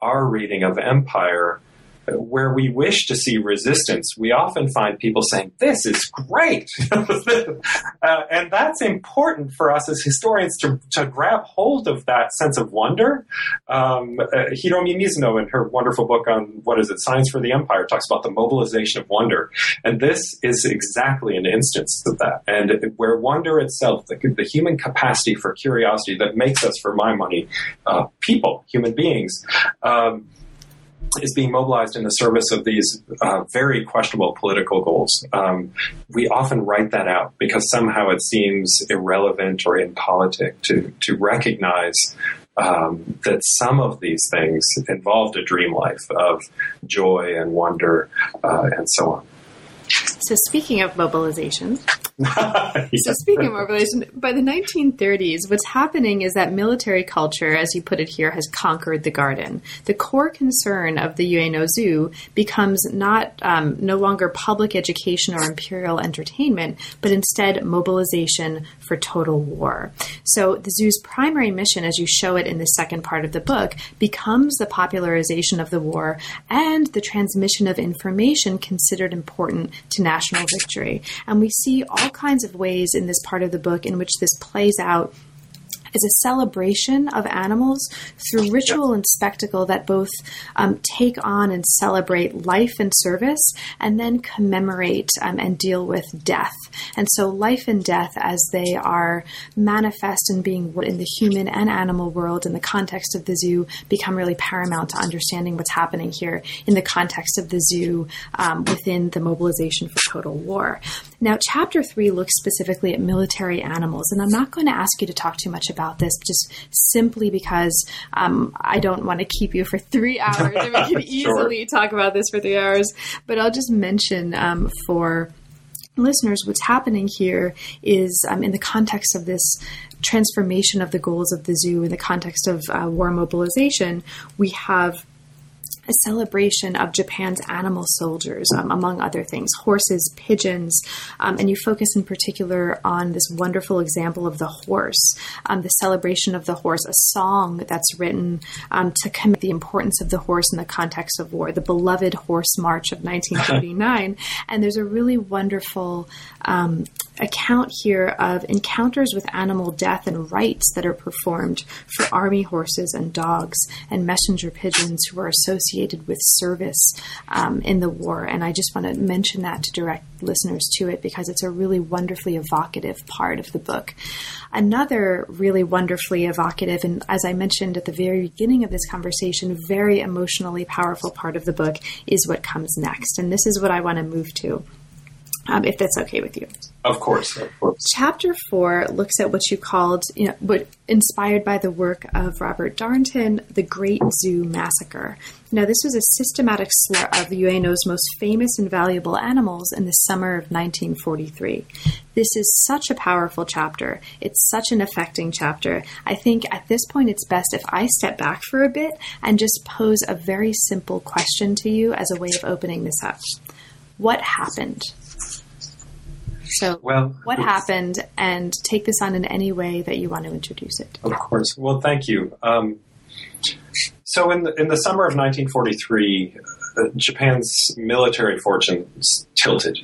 our reading of empire where we wish to see resistance, we often find people saying, This is great. *laughs* uh, and that's important for us as historians to, to grab hold of that sense of wonder. Um, uh, Hiromi Mizuno, in her wonderful book on what is it, Science for the Empire, talks about the mobilization of wonder. And this is exactly an instance of that. And where wonder itself, the, the human capacity for curiosity that makes us, for my money, uh, people, human beings, um, is being mobilized in the service of these uh, very questionable political goals. Um, we often write that out because somehow it seems irrelevant or impolitic to to recognize um, that some of these things involved a dream life of joy and wonder uh, and so on. So, speaking of mobilization, *laughs* yeah. so speaking of mobilization, by the 1930s, what's happening is that military culture, as you put it here, has conquered the garden. The core concern of the Ueno Zoo becomes not um, no longer public education or imperial entertainment, but instead mobilization for total war. So the zoo's primary mission, as you show it in the second part of the book, becomes the popularization of the war and the transmission of information considered important to national victory. And we see all kinds of ways in this part of the book in which this plays out is a celebration of animals through ritual and spectacle that both um, take on and celebrate life and service and then commemorate um, and deal with death. And so, life and death, as they are manifest and being what in the human and animal world in the context of the zoo, become really paramount to understanding what's happening here in the context of the zoo um, within the mobilization for total war. Now, chapter three looks specifically at military animals, and I'm not going to ask you to talk too much about this just simply because um, I don't want to keep you for three hours, and we can *laughs* easily sure. talk about this for three hours. But I'll just mention um, for listeners, what's happening here is um, in the context of this transformation of the goals of the zoo, in the context of uh, war mobilization, we have a celebration of Japan's animal soldiers, um, among other things, horses, pigeons, um, and you focus in particular on this wonderful example of the horse, um, the celebration of the horse, a song that's written um, to commit the importance of the horse in the context of war, the beloved Horse March of *laughs* 1939. and there's a really wonderful um, account here of encounters with animal death and rites that are performed for army horses and dogs and messenger pigeons who are associated with service um, in the war. And I just want to mention that to direct listeners to it because it's a really wonderfully evocative part of the book. Another really wonderfully evocative, and as I mentioned at the very beginning of this conversation, very emotionally powerful part of the book is what comes next. And this is what I want to move to um, if that's okay with you. Of course, of course. Chapter four looks at what you called, you know, what inspired by the work of Robert Darnton, the Great Zoo Massacre. Now, this was a systematic slaughter of Ueno's most famous and valuable animals in the summer of 1943. This is such a powerful chapter. It's such an affecting chapter. I think at this point it's best if I step back for a bit and just pose a very simple question to you as a way of opening this up. What happened? So, well, what happened, and take this on in any way that you want to introduce it. Of course. Well, thank you. Um, so, in the, in the summer of 1943, uh, Japan's military fortunes tilted.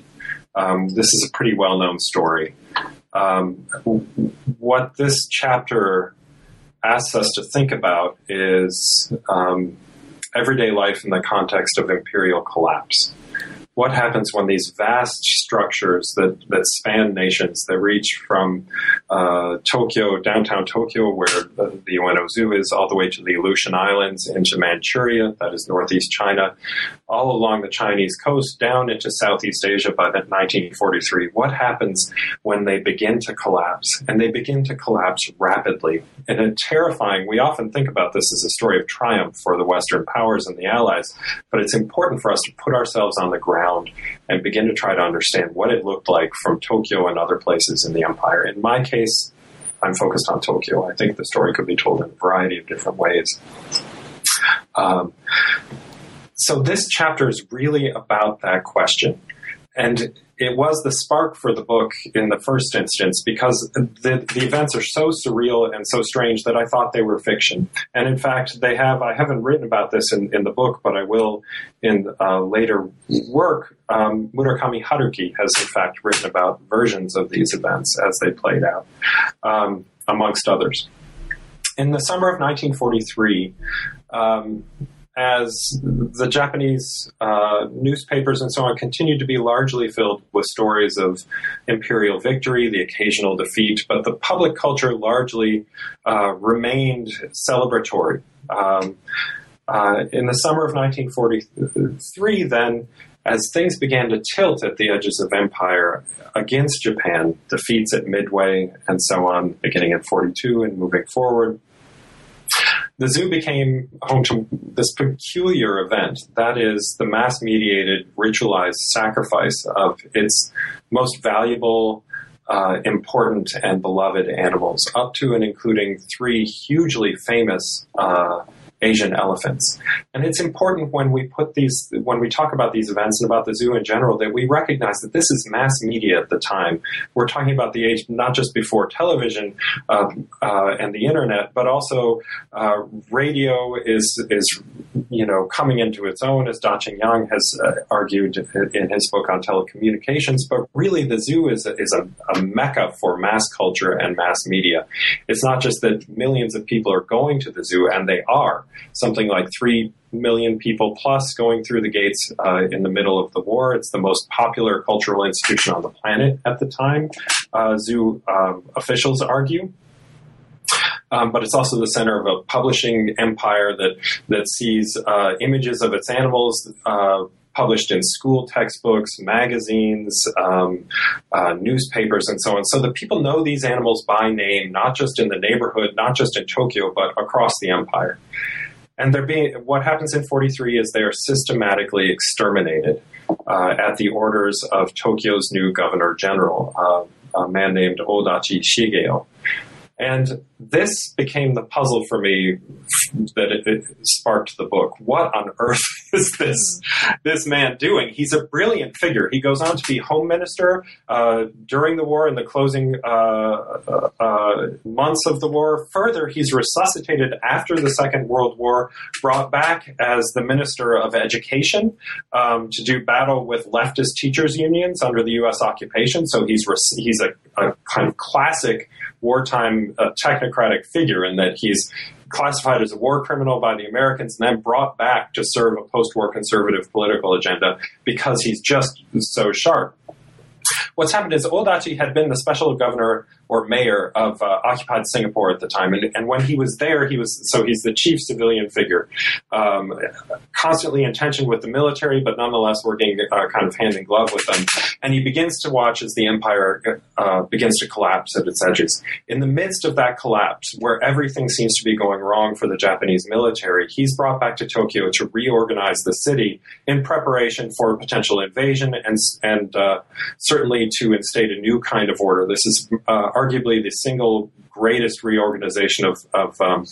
Um, this is a pretty well known story. Um, what this chapter asks us to think about is um, everyday life in the context of imperial collapse what happens when these vast structures that, that span nations that reach from uh, Tokyo, downtown Tokyo, where the, the Ueno Zoo is, all the way to the Aleutian Islands into Manchuria, that is northeast China, all along the Chinese coast, down into Southeast Asia by 1943. What happens when they begin to collapse? And they begin to collapse rapidly. And a terrifying, we often think about this as a story of triumph for the Western powers and the Allies, but it's important for us to put ourselves on the ground around and begin to try to understand what it looked like from Tokyo and other places in the empire. In my case, I'm focused on Tokyo. I think the story could be told in a variety of different ways. Um, so this chapter is really about that question. And it was the spark for the book in the first instance because the, the events are so surreal and so strange that I thought they were fiction. And in fact, they have, I haven't written about this in, in the book, but I will in uh, later work. Um, Murakami Haruki has in fact written about versions of these events as they played out, um, amongst others. In the summer of 1943, um, as the Japanese uh, newspapers and so on continued to be largely filled with stories of imperial victory, the occasional defeat, but the public culture largely uh, remained celebratory. Um, uh, in the summer of 1943, then, as things began to tilt at the edges of empire against Japan, defeats at Midway and so on, beginning at 42 and moving forward, the zoo became home to this peculiar event that is the mass mediated, ritualized sacrifice of its most valuable. Uh, important and beloved animals, up to and including three hugely famous uh, Asian elephants. And it's important when we put these, when we talk about these events and about the zoo in general, that we recognize that this is mass media at the time. We're talking about the age not just before television uh, uh, and the internet, but also uh, radio is is you know coming into its own, as Daqing Yang has uh, argued in his book on telecommunications. But really, the zoo is a, is a, a mecca for mass culture and mass media. It's not just that millions of people are going to the zoo, and they are something like 3 million people plus going through the gates uh, in the middle of the war. It's the most popular cultural institution on the planet at the time, uh, zoo um, officials argue. Um, but it's also the center of a publishing empire that that sees uh, images of its animals uh, published in school textbooks, magazines, um, uh, newspapers, and so on. So that people know these animals by name, not just in the neighborhood, not just in Tokyo, but across the empire and they're being what happens in 43 is they are systematically exterminated uh, at the orders of Tokyo's new governor general, uh, a man named Odachi Shigeo. And this became the puzzle for me that it, it, sparked the book. What on earth *laughs* is this this man doing? He's a brilliant figure. He goes on to be home minister uh, during the war in the closing uh, uh, uh, months of the war. Further, he's resuscitated after the Second World War, brought back as the minister of education um, to do battle with leftist teachers unions under the U.S. occupation. So he's he's a, a kind of classic wartime uh, technocratic figure in that he's classified as a war criminal by the Americans and then brought back to serve a post war conservative political agenda because he's just so sharp. What's happened is Odachi had been the special governor or mayor of uh, occupied Singapore at the time. And, and, when he was there, he was so he's the chief civilian figure, um, constantly in tension with the military, but nonetheless working uh, kind of hand in glove with them. And he begins to watch as the empire uh, begins to collapse at its edges. In the midst of that collapse, where everything seems to be going wrong for the Japanese military, he's brought back to Tokyo to reorganize the city in preparation for a potential invasion and and uh, certainly to instate a new kind of order. This is uh, arguably the single greatest reorganization of, of, um,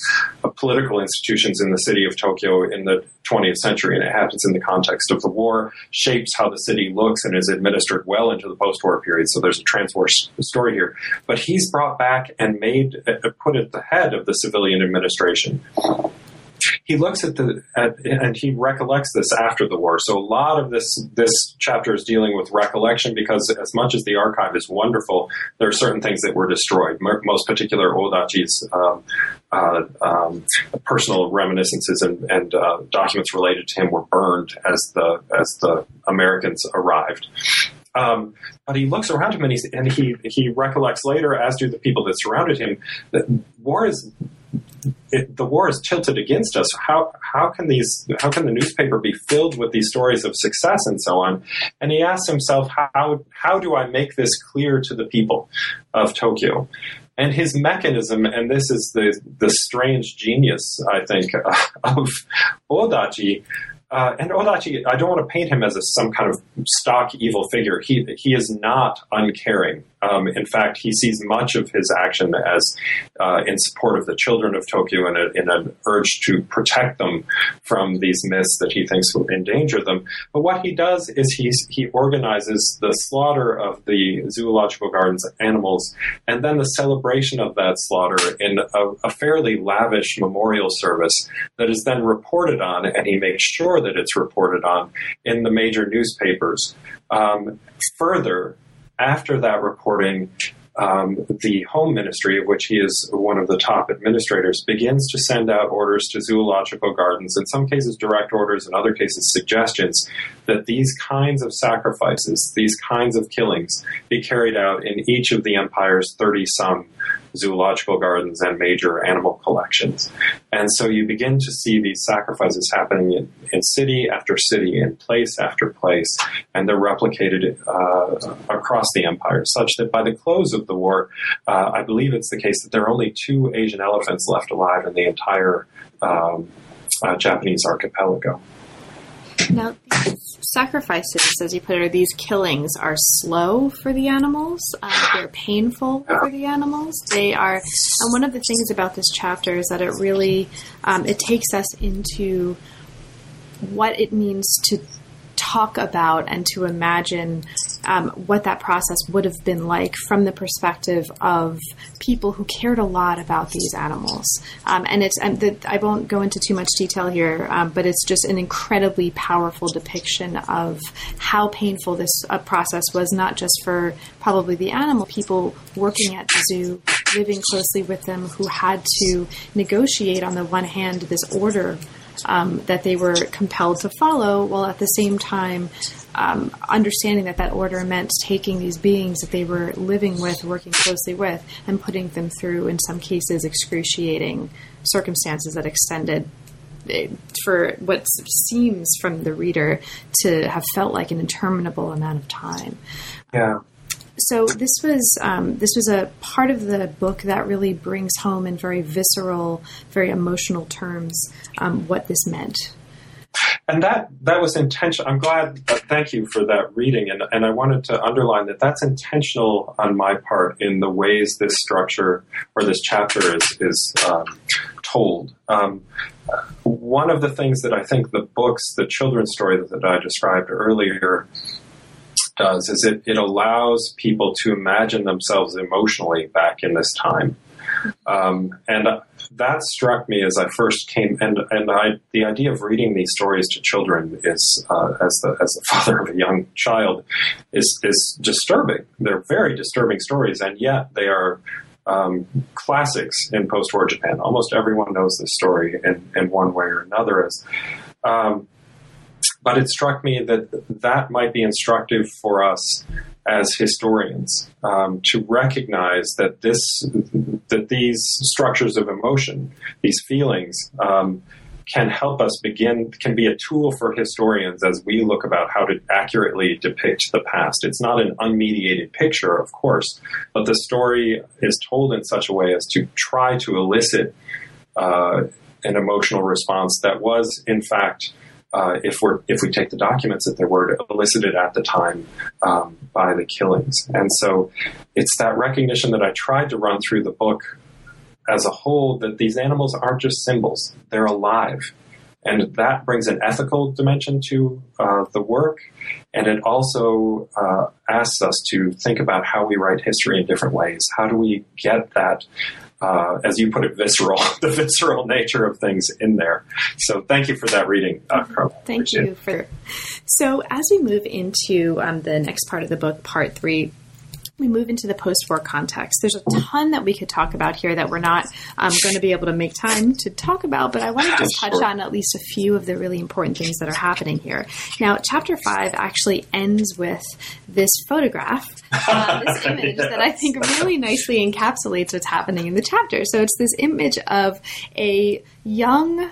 of, political institutions in the city of Tokyo in the 20th century, and it happens in the context of the war, shapes how the city looks and is administered well into the post-war period. So there's a trans-war story here. But he's brought back and made, uh, put at the head of the civilian administration he looks at the at, and he recollects this after the war. So a lot of this this chapter is dealing with recollection because as much as the archive is wonderful, there are certain things that were destroyed. Most particular Odachi's um, uh, um, personal reminiscences and, and uh, documents related to him were burned as the as the Americans arrived. Um, but he looks around him and, and he he recollects later, as do the people that surrounded him, that war is it, the war is tilted against us. How how can these how can the newspaper be filled with these stories of success and so on? And he asks himself, how how do I make this clear to the people of Tokyo? And his mechanism, and this is the the strange genius, I think, *laughs* of Odachi, uh, and Odachi, I don't want to paint him as a, some kind of stock evil figure. He he is not uncaring. Um, in fact, he sees much of his action as uh, in support of the children of Tokyo and in an urge to protect them from these myths that he thinks will endanger them. But what he does is he he organizes the slaughter of the zoological gardens animals and then the celebration of that slaughter in a, a fairly lavish memorial service that is then reported on, and he makes sure that it's reported on in the major newspapers. Um, further, after that reporting, um, the Home Ministry, of which he is one of the top administrators, begins to send out orders to zoological gardens, in some cases direct orders, in other cases suggestions, that these kinds of sacrifices, these kinds of killings, be carried out in each of the empire's 30 some zoological gardens and major animal collections. And so you begin to see these sacrifices happening in, in city after city, in place after place, and they're replicated uh, across the empire, such that by the close of the war, uh, I believe it's the case that there are only two Asian elephants left alive in the entire um, uh, Japanese archipelago. Now, these sacrifices, as you put it, or these killings are slow for the animals. Um, they're painful for the animals. They are, and one of the things about this chapter is that it really um, it takes us into what it means to talk about and to imagine um, what that process would have been like from the perspective of people who cared a lot about these animals. Um, and it's and the, I won't go into too much detail here, um, but it's just an incredibly powerful depiction of how painful this uh, process was, not just for probably the animal people working at the zoo, living closely with them, who had to negotiate on the one hand this order um, that they were compelled to follow, while at the same time um, understanding that that order meant taking these beings that they were living with, working closely with, and putting them through, in some cases, excruciating circumstances that extended eh, for what seems from the reader to have felt like an interminable amount of time. Yeah so this was um, this was a part of the book that really brings home in very visceral, very emotional terms um, what this meant. And that that was intentional. I'm glad. Uh, thank you for that reading, and and I wanted to underline that that's intentional on my part in the ways this structure or this chapter is is um, told. Um, one of the things that I think the books, the children's story that I described earlier, does is it, it allows people to imagine themselves emotionally back in this time. Um, and that struck me as I first came, and and I, the idea of reading these stories to children is, uh, as the as the *laughs* father of a young child, is is disturbing. They're very disturbing stories, and yet they are um, classics in post-war Japan. Almost everyone knows this story in, in one way or another. As um, but it struck me that that might be instructive for us as historians um, to recognize that this that these structures of emotion, these feelings, um, can help us begin can be a tool for historians as we look about how to accurately depict the past. It's not an unmediated picture, of course, but the story is told in such a way as to try to elicit uh, an emotional response that was, in fact, uh, if we're if we take the documents that there were elicited at the time um, by the killings. And so it's that recognition that I tried to run through the book as a whole that these animals aren't just symbols; they're alive. And that brings an ethical dimension to uh, the work, and it also uh, asks us to think about how we write history in different ways. How do we get that uh, as you put it, visceral, *laughs* the visceral nature of things in there. So thank you for that reading, uh, Carl. Thank Appreciate you for. So as we move into um, the next part of the book, part three, we move into the post-war context, there's a ton that we could talk about here that we're not um, going to be able to make time to talk about, but I want to just touch on at least a few of the really important things that are happening here. Now, chapter five actually ends with this photograph, uh, this *laughs* image yes. that I think really nicely encapsulates what's happening in the chapter. So it's this image of a young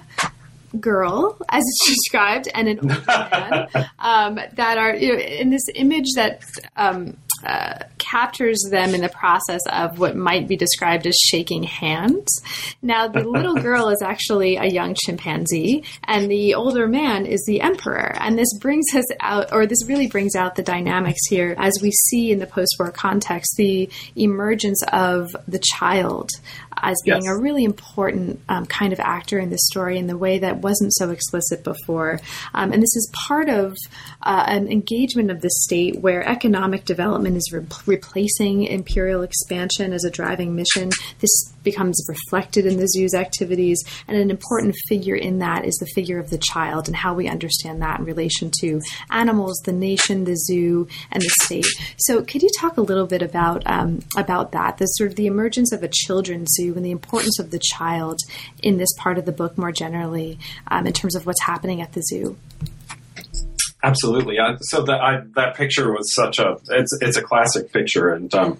girl, as it's *laughs* described, and an old man *laughs* um, that are you know, in this image that um, uh, captures them in the process of what might be described as shaking hands. Now, the *laughs* little girl is actually a young chimpanzee, and the older man is the emperor. And this brings us out, or this really brings out the dynamics here as we see in the post war context the emergence of the child as being yes. a really important um, kind of actor in the story in the way that wasn't so explicit before. Um, and this is part of uh, an engagement of the state where economic development is re- replacing imperial expansion as a driving mission. This becomes reflected in the zoo's activities, and an important figure in that is the figure of the child and how we understand that in relation to animals, the nation, the zoo, and the state. So, could you talk a little bit about um, about that? The sort of the emergence of a children's zoo and the importance of the child in this part of the book more generally, um, in terms of what's happening at the zoo. Absolutely. I, so that that picture was such a it's it's a classic picture, and um,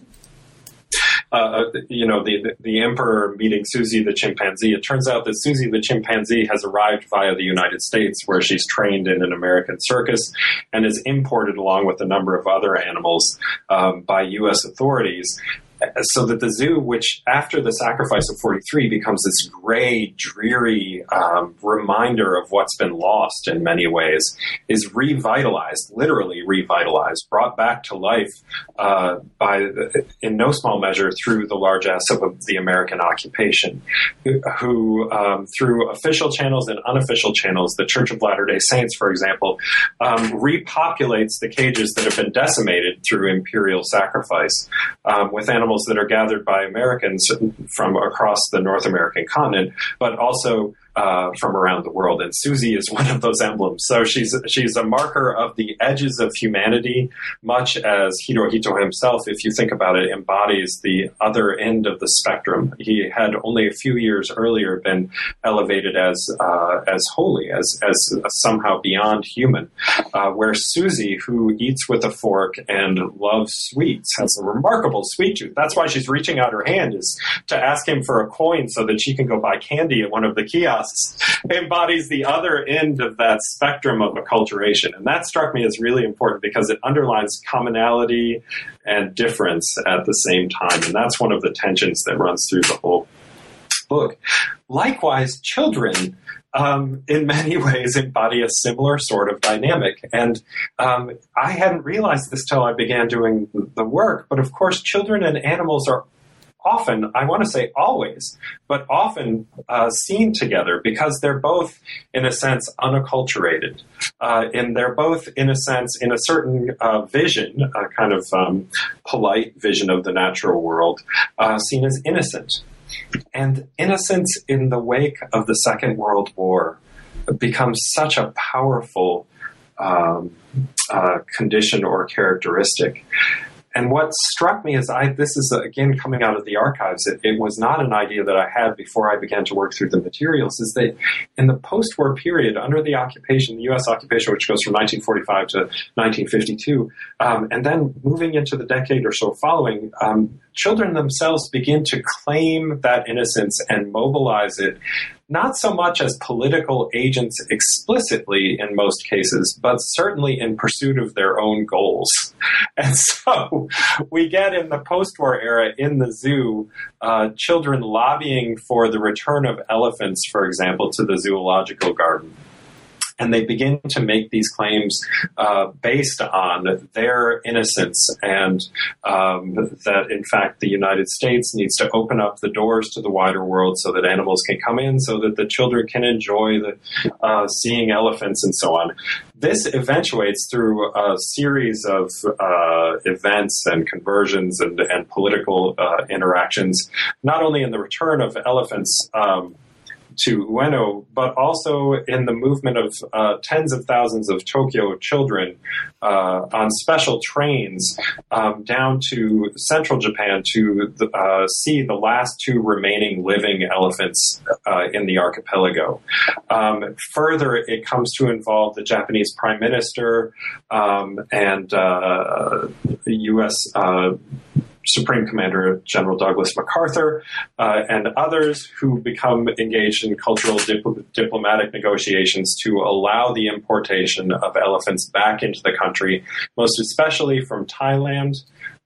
uh, uh, you know, the, the emperor meeting Susie the chimpanzee. It turns out that Susie the chimpanzee has arrived via the United States, where she's trained in an American circus and is imported along with a number of other animals um, by U.S. authorities so that the zoo, which after the sacrifice of 43 becomes this gray, dreary um, reminder of what's been lost in many ways, is revitalized, literally revitalized, brought back to life uh, by, the, in no small measure, through the largesse of the American occupation, who, um, through official channels and unofficial channels, the Church of Latter day Saints, for example, um, repopulates the cages that have been decimated through imperial sacrifice um, with animals animals that are gathered by Americans from across the North American continent, but also uh, from around the world, and Susie is *laughs* one of those emblems. So she's she's a marker of the edges of humanity, much as Hirohito himself, if you think about it, embodies the other end of the spectrum. He had only a few years earlier been elevated as uh, as holy, as as somehow beyond human. Uh, where Susie, who eats with a fork and loves sweets, has a remarkable sweet tooth. That's why she's reaching out her hand is to ask him for a coin so that she can go buy candy at one of the kiosks embodies the other end of that spectrum of acculturation. And that struck me as really important because it underlines commonality and difference at the same time. And that's one of the tensions that runs through the whole book. Likewise, children. Um, in many *laughs* ways embody a similar sort of dynamic. And um, I hadn't realized this till I began doing the work, but of course, children and animals are often, I want to say always, but often uh, seen together because they're both, in a sense, unacculturated. Uh, and they're both, in a sense, in a certain uh, vision, a kind of um, polite vision of the natural world, uh, seen as innocent. And innocence in the wake of the Second World War becomes such a powerful um, uh, condition or characteristic. And what struck me is I this is again coming out of the archives. It, it, was not an idea that I had before I began to work through the materials. Is that in the post-war period under the occupation, the U.S. occupation, which goes from 1945 to 1952, um, and then moving into the decade or so following, um, children themselves begin to claim that innocence and mobilize it not so much as political agents explicitly in most cases, but certainly in pursuit of their own goals. *laughs* And so we get in the post war era in the zoo uh, children lobbying for the return of elephants, for example, to the zoological garden and they begin to make these claims uh, based on their innocence and um, that in fact the United States needs to open up the doors to the wider world so that animals can come in, so that the children can enjoy the uh, seeing elephants and so on. This eventuates through a series of uh, events and conversions and, and political uh, interactions, not only in the return of elephants. Um, to Ueno, but also in the movement of uh, tens of thousands of Tokyo children uh, on special trains um, down to central Japan to uh, see the last two remaining living elephants uh, in the archipelago. Um, further, it comes to involve the Japanese prime minister um, and uh U.S. Supreme Commander General Douglas MacArthur, uh, and others who become engaged in cultural dip- diplomatic negotiations to allow the importation of elephants back into the country, most especially from Thailand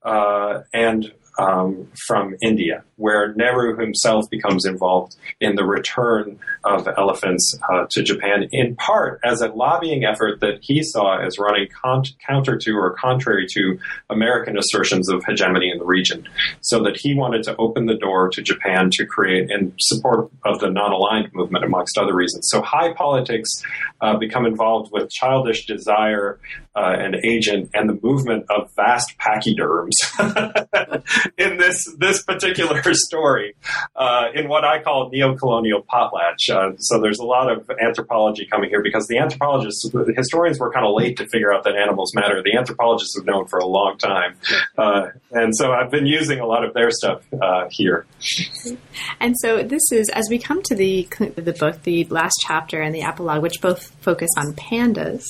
uh, and um, from India, where Nehru himself becomes involved in the return of elephants uh, to Japan, in part as a lobbying effort that he saw as running con- counter to or contrary to American assertions of hegemony in the region. So that he wanted to open the door to Japan to create, in support of the non aligned movement, amongst other reasons. So high politics uh, become involved with childish desire uh, agent and the movement of vast pachyderms *laughs* in this this particular *laughs* story uh, in what I call neo-colonial potlatch. Uh, so there's a lot of anthropology coming here because the anthropologists, the historians were kind of late to figure out that animals matter. The anthropologists have known for a long time, uh, and so I've been using a lot of their stuff uh, here. And so this is as we come to the the book, the last chapter and the epilogue, which both focus on pandas.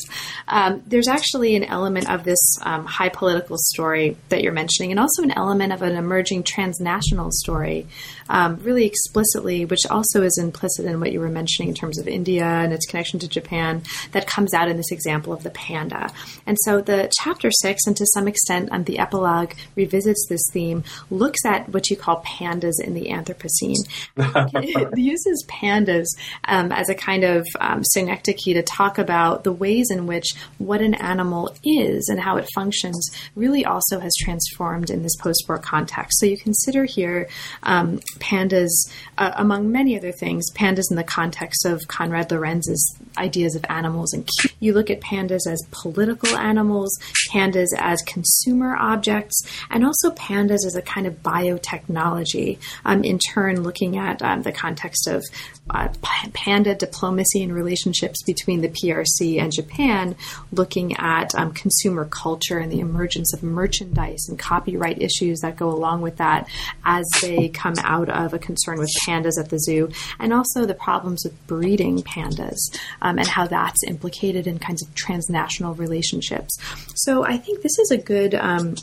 Um, there's actually an element of this um, high political story that you're mentioning, and also an element of an emerging transnational story, um, really explicitly, which also is implicit in what you were mentioning in terms of India and its connection to Japan, that comes out in this example of the panda. And so the chapter six, and to some extent um, the epilogue, revisits this theme, looks at what you call pandas in the Anthropocene. *laughs* it uses pandas um, as a kind of um, synecdoche to talk about the ways in which what an animal is and how it functions really also has transformed in this post war context. So you consider here um, pandas, uh, among many other things, pandas in the context of Konrad Lorenz's ideas of animals. And you look at pandas as political animals, pandas as consumer objects, and also pandas as a kind of biotechnology, um, in turn, looking at um, the context of uh, panda diplomacy and relationships between the PRC and Japan, looking at um, consumer culture and the emergence of merchandise and copyright issues that go along with that as they come out of a concern with pandas at the zoo, and also the problems with breeding pandas um, and how that's implicated in kinds of transnational relationships. So I think this is a good um,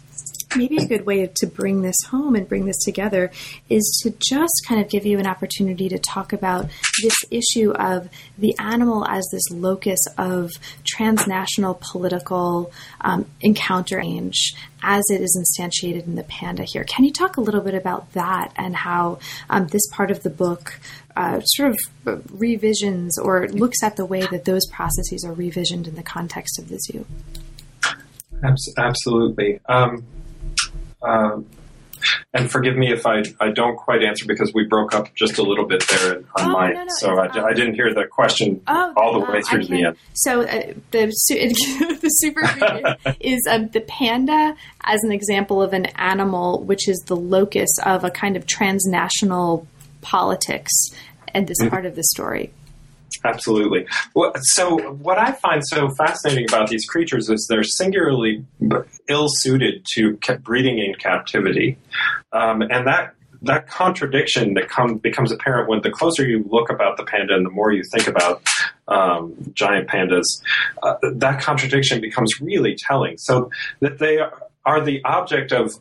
maybe a good way to bring this home and bring this together is to just kind of give you an opportunity to talk about this issue of the animal as this locus of transnational political um, encounter range as it is instantiated in the panda here. Can you talk a little bit about that and how um, this part of the book uh, sort of revisions or looks at the way that those processes are revisioned in the context of the zoo? Absolutely. Um, um, and forgive me if I, I don't quite answer because we broke up just a little bit there on oh, my no, no, so I, I, didn't hear the question oh, all the way through to the end. So uh, the *laughs* the super *laughs* is um, the panda as an example of an animal which is the locus of a kind of transnational politics and this mm-hmm. part of the story. Absolutely. So, what I find so fascinating about these creatures is they're singularly ill suited to breeding in captivity. Um, and that that contradiction that come, becomes apparent when the closer you look about the panda and the more you think about um, giant pandas, uh, that contradiction becomes really telling. So that they are the object of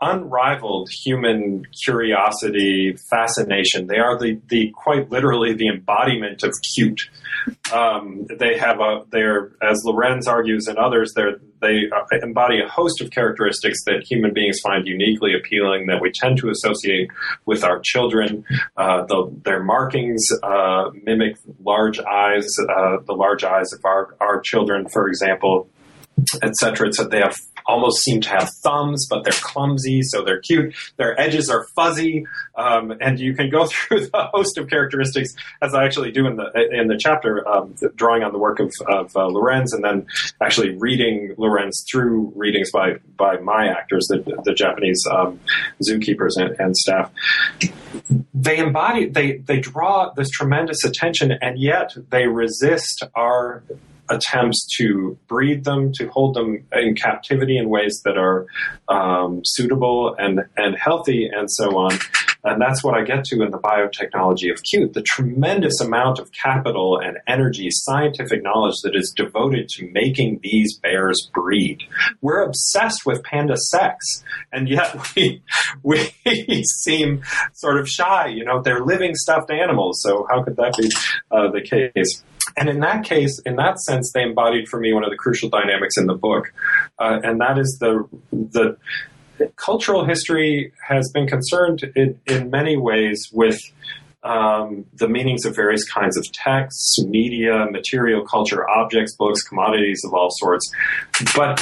unrivaled human curiosity, fascination. They are the, the quite literally the embodiment of cute. Um, they have a they're as Lorenz argues and others they they embody a host of characteristics that human beings find uniquely appealing that we tend to associate with our children. Uh, the, their markings uh, mimic large eyes, uh, the large eyes of our our children, for example etc. So they have almost seem to have thumbs, but they're clumsy, so they're cute. Their edges are fuzzy, um, and you can go *laughs* through the host of characteristics as I actually do in the in the chapter, um, drawing on the work of, of uh, Lorenz, and then actually reading Lorenz through readings by by my actors, the, the Japanese um, zookeepers and, and staff. They embody, they they draw this tremendous attention, and yet they resist our attempts to breed them, to hold them in captivity in ways that are um, suitable and, and healthy, and so on. And that's what I get to in the biotechnology of cute the tremendous amount of capital and energy, scientific knowledge that is devoted to making these bears breed. We're obsessed with panda sex, and yet *laughs* we, we seem sort of shy. You know, they're living stuffed animals, so how could that be uh, the case? And in that case, in that sense, they embodied for me one of the crucial dynamics in the book, uh, and that is the the cultural history has been concerned in, in many ways with um, the meanings of various kinds of texts, media, material culture, objects, books, commodities of all sorts. But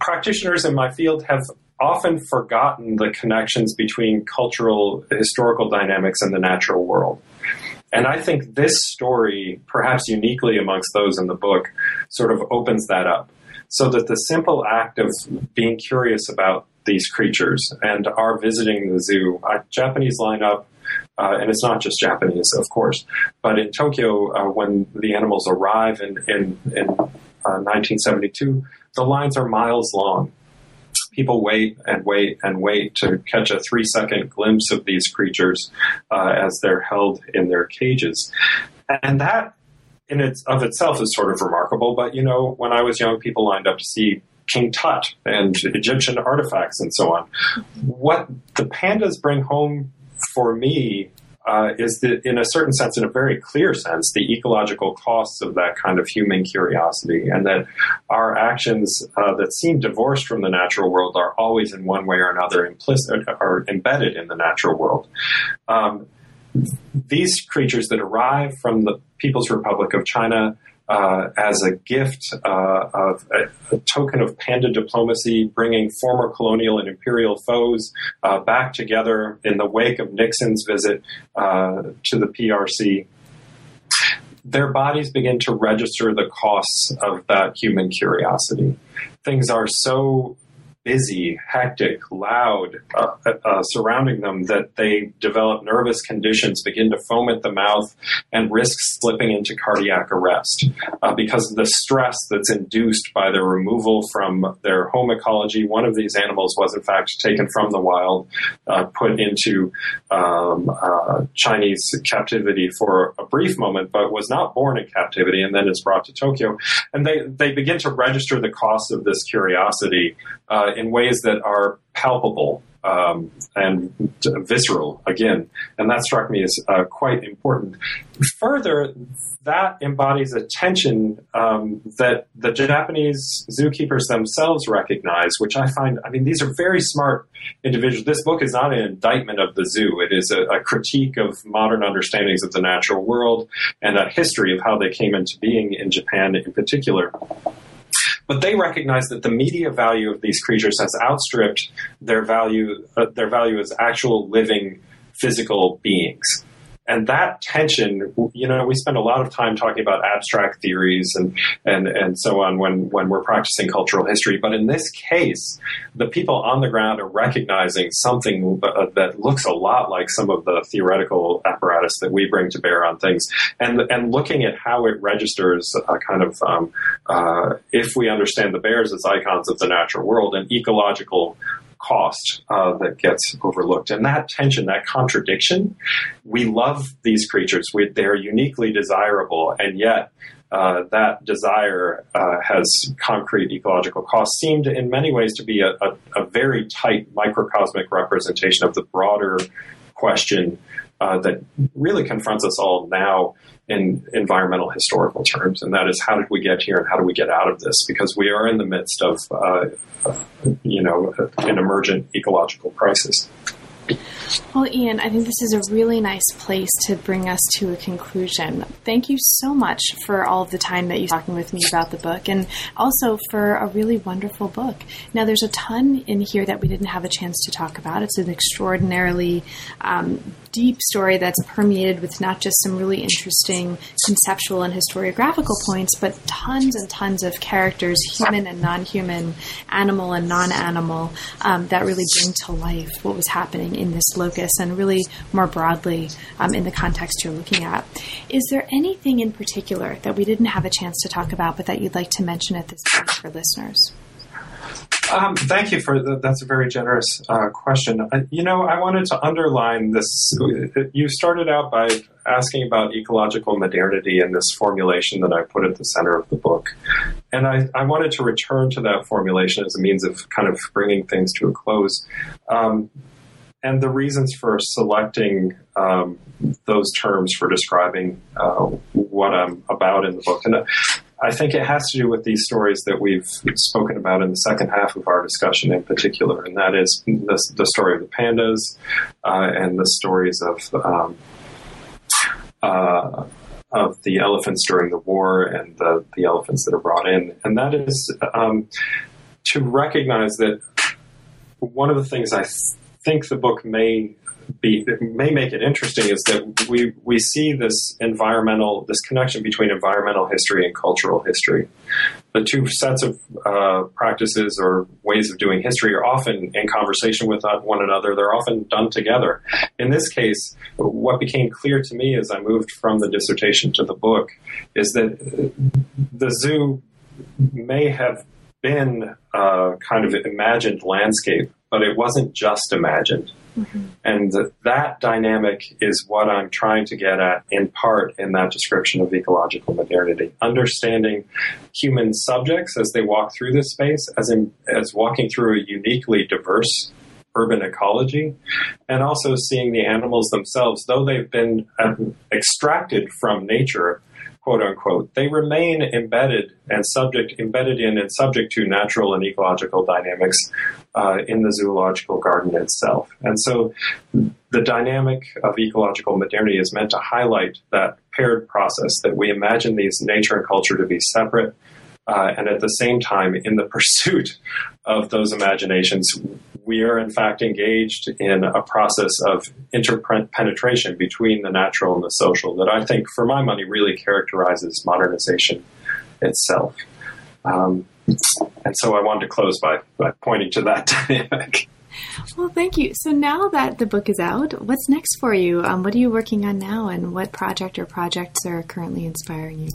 practitioners in my field have often forgotten the connections between cultural, historical dynamics and the natural world. And I think this story, perhaps uniquely amongst those in the book, sort of opens that up. So that the simple act of being curious about these creatures and are visiting the zoo, a Japanese lineup, uh, and it's not just Japanese, of course, but in Tokyo, uh, when the animals arrive in, in, in uh, 1972, the lines are miles long people wait and wait and wait to catch a three second glimpse of these creatures uh, as they're held in their cages. And that in its of itself is sort of remarkable. But you know, when I was young, people lined up to see King Tut and Egyptian artifacts and so on. What the pandas bring home for me uh, is that, in a certain sense, in a very clear sense, the ecological costs of that kind of human curiosity, and that our actions uh, that seem divorced from the natural world are always, in one way or another, implicit or embedded in the natural world. Um, these creatures that arrive from the People's Republic of China uh, as a gift uh, of a, a, token of panda diplomacy, bringing former colonial and imperial foes uh, back together in the wake of Nixon's visit uh, to the PRC. Their bodies begin to register the costs of that human curiosity. Things are so busy, hectic, loud uh, uh, surrounding them that they develop nervous conditions, begin to foam at the mouth, and risk slipping into cardiac arrest uh, because of the stress that's induced by the removal from their home ecology. One of these animals was, in fact, taken from the wild, uh, put into um, uh, Chinese captivity for a brief moment, but was not born in captivity and then is brought to Tokyo. And they, they begin to register the cost of this curiosity uh, in ways that are palpable um, and visceral again, and that struck me as uh, quite important. Further, that embodies a tension um, that the Japanese zookeepers themselves recognize, which I find, I mean, these are very smart individuals. This book is not an indictment of the zoo, it is a, a critique of modern understandings of the natural world and a history of how they came into being in Japan in particular. But they recognize that the media value of these creatures has outstripped their value, uh, their value as actual living physical beings and that tension, you know, we spend a lot of time talking about abstract theories and and and so on when when we're practicing cultural history. But in this case, the people on the ground are recognizing something uh, that looks a lot like some of the theoretical apparatus that we bring to bear on things, and and looking at how it registers a kind of um, uh, if we understand the bears as icons of the natural world, an ecological cost uh, that gets overlooked. And that tension, that contradiction, we love these creatures. We, they're uniquely desirable, and yet uh, that desire uh, has concrete ecological costs, seemed in many ways to be a, a, a very tight microcosmic representation of the broader question uh, that really confronts us all now in environmental historical terms, and that is how did we get here and how do we get out of this? Because we are in the midst of, uh, you know, an emergent ecological crisis. Well, Ian, I think this is a really nice place to bring us to a conclusion. Thank you so much for all of the time that you're talking with me about the book and also for a really wonderful book. Now, there's a ton in here that we didn't have a chance to talk about. It's an extraordinarily um, deep story that's permeated with not just some really interesting conceptual and historiographical points, but tons and tons of characters, human and non human, animal and non animal, um, that really bring to life what was happening in this locus and really more broadly um, in the context you're looking at. Is there anything in particular that we didn't have a chance to talk about, but that you'd like to mention at this point for listeners? Um, thank you for that's a very generous uh, question. Uh, you know, I wanted to underline this. You started out by asking about ecological modernity and this formulation that I put at the center of the book, and I, I wanted to return to that formulation as a means of kind of bringing things to a close. Um, and the reasons for selecting um, those terms for describing uh, what I'm about in the book. And uh, I think it has to do with these stories that we've spoken about in the second half of our discussion in particular, and that is the, the story of the pandas uh, and the stories of. Um, uh, of the elephants during the war and the, the elephants that are brought in. And that is um, to recognize that one of the things I th- think the book may be may make it interesting is that we we see this environmental this connection between environmental history and cultural history. The two sets of uh, practices or ways of doing history are often in conversation with one another. They're often done together. In this case, what became clear to me as I moved from the dissertation to the book is that the zoo may have been a kind of imagined landscape, but it wasn't just imagined Mm-hmm. And that dynamic is what I'm trying to get at in part in that description of ecological modernity. Understanding human subjects as they walk through this space, as, in, as walking through a uniquely diverse urban ecology, and also seeing the animals themselves, though they've been um, extracted from nature, quote unquote, they remain embedded and subject, embedded in and subject to natural and ecological dynamics uh, in the zoological garden itself. And so the dynamic of ecological modernity is meant to highlight that paired process that we imagine these nature and culture to be separate. Uh, and at the same time, in the *laughs* pursuit of those imaginations, we are in fact engaged in a process of interpenetration between the natural and the social that I think, for my money, really characterizes modernization itself. Um, and so I wanted to close by, by pointing to that *laughs* dynamic. Well, thank you. So now that the book is out, what's next for you? Um, what are you working on now, and what project or projects are currently inspiring you?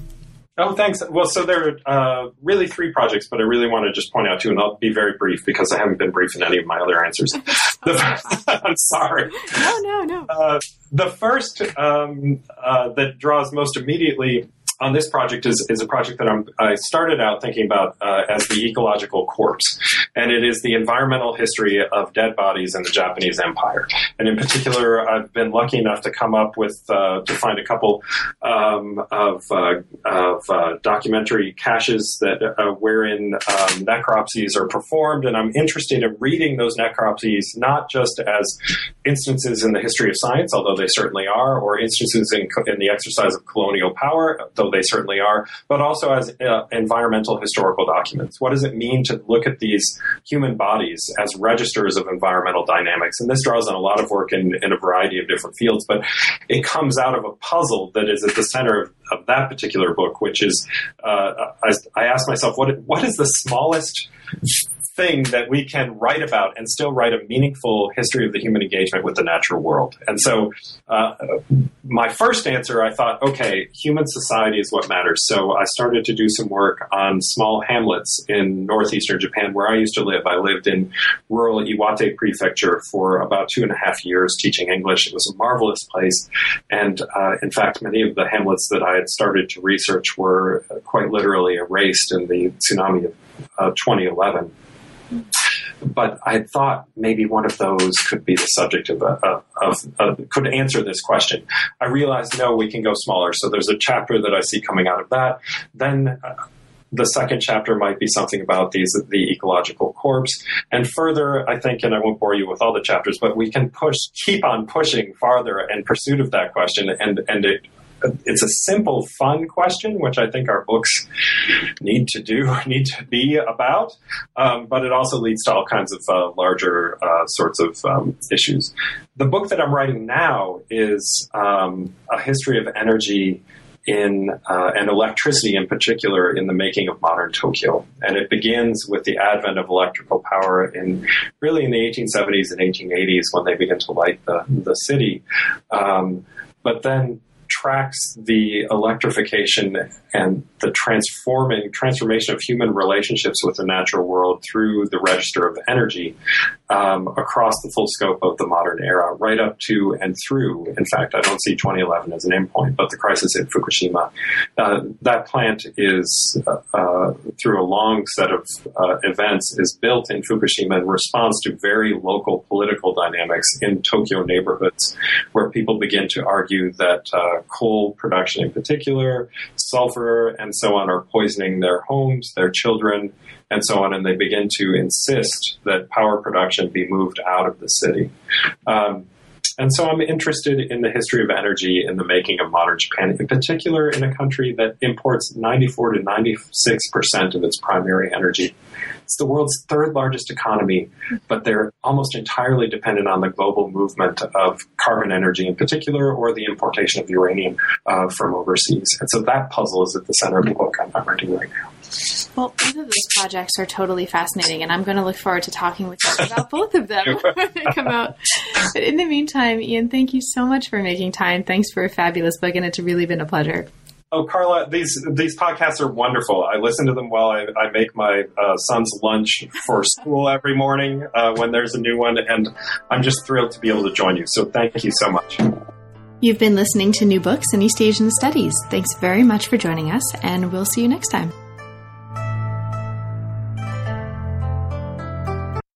Oh, thanks. Well, so there are uh, really three projects, but I really want to just point out two, and I'll be very brief because I haven't been brief in any of my other answers. *laughs* the, *laughs* I'm sorry. No, no, no. Uh, the first um, uh, that draws most immediately on this project is, is a project that I'm, i started out thinking about uh, as the ecological corpse, and it is the environmental history of dead bodies in the Japanese Empire. And in particular, I've been lucky enough to come up with uh, to find a couple um, of, uh, of uh, documentary caches that uh, wherein um, necropsies are performed, and I'm interested in reading those necropsies not just as instances in the history of science, although they certainly are, or instances in, in the exercise of colonial power, though they certainly are, but also as uh, environmental historical documents. What does it mean to look at these human bodies as registers of environmental dynamics? And this draws on a lot of work in, in a variety of different fields, but it comes out of a puzzle that is at the center of, of that particular book, which is uh, I, I asked myself, what what is the smallest thing that we can write about and still write a meaningful history of the human engagement with the natural world. And so, uh, my first answer, I thought, okay, human society is what matters. So I started to do some work on small hamlets in northeastern Japan, where I used to live. I lived in rural Iwate Prefecture for about two and a half years teaching English. It was a marvelous place, and uh, in fact, many of the hamlets that I had started to research were quite literally erased in the tsunami of uh, 2011 but I thought maybe one of those could be the subject of a, of, of, could answer this question. I realized no, we can go smaller. So there's a chapter that I see coming out of that. Then. Uh, the second chapter might be something about these the ecological corpse and further i think and i won't bore you with all the chapters but we can push keep on pushing farther in pursuit of that question and and it it's a simple, fun question, which I think our books need to do, *laughs* need to be about. Um, but it also leads to all kinds of uh, larger uh, sorts of um, issues. The book that I'm writing now is um, a history of energy in uh, and electricity in particular in the making of modern Tokyo. And it begins with the advent of electrical power in really in the 1870s and 1880s when they begin to light the, the city. Um, but then tracks the electrification and the transforming transformation of human relationships with the natural world through the register of energy um, across the full scope of the modern era, right up to and through. In fact, I don't see 2011 as an endpoint, but the crisis in Fukushima. Uh, that plant is, uh, uh, through a long set of uh, events, is built in Fukushima in response to very local political dynamics in Tokyo neighborhoods, where people begin to argue that uh, coal production, in particular, sulfur, and so on, are poisoning their homes, their children and so on, and they begin to insist that power production be moved out of the city. Um, and so I'm interested in the history of energy in the making of modern Japan, in particular in a country that imports 94 to 96 percent of its primary energy. It's the world's third largest economy, but they're almost entirely dependent on the global movement of carbon energy in particular, or the importation of uranium uh, from overseas. And so that puzzle is at the center of the book I'm writing right now. Well, both of those projects are totally fascinating, and I'm going to look forward to talking with you about both of them *laughs* when they come out. But in the meantime, Ian, thank you so much for making time. Thanks for a fabulous book, and it's really been a pleasure. Oh, Carla, these these podcasts are wonderful. I listen to them while I, I make my uh, son's lunch for *laughs* school every morning uh, when there's a new one, and I'm just thrilled to be able to join you. So thank you so much. You've been listening to New Books in East Asian Studies. Thanks very much for joining us, and we'll see you next time.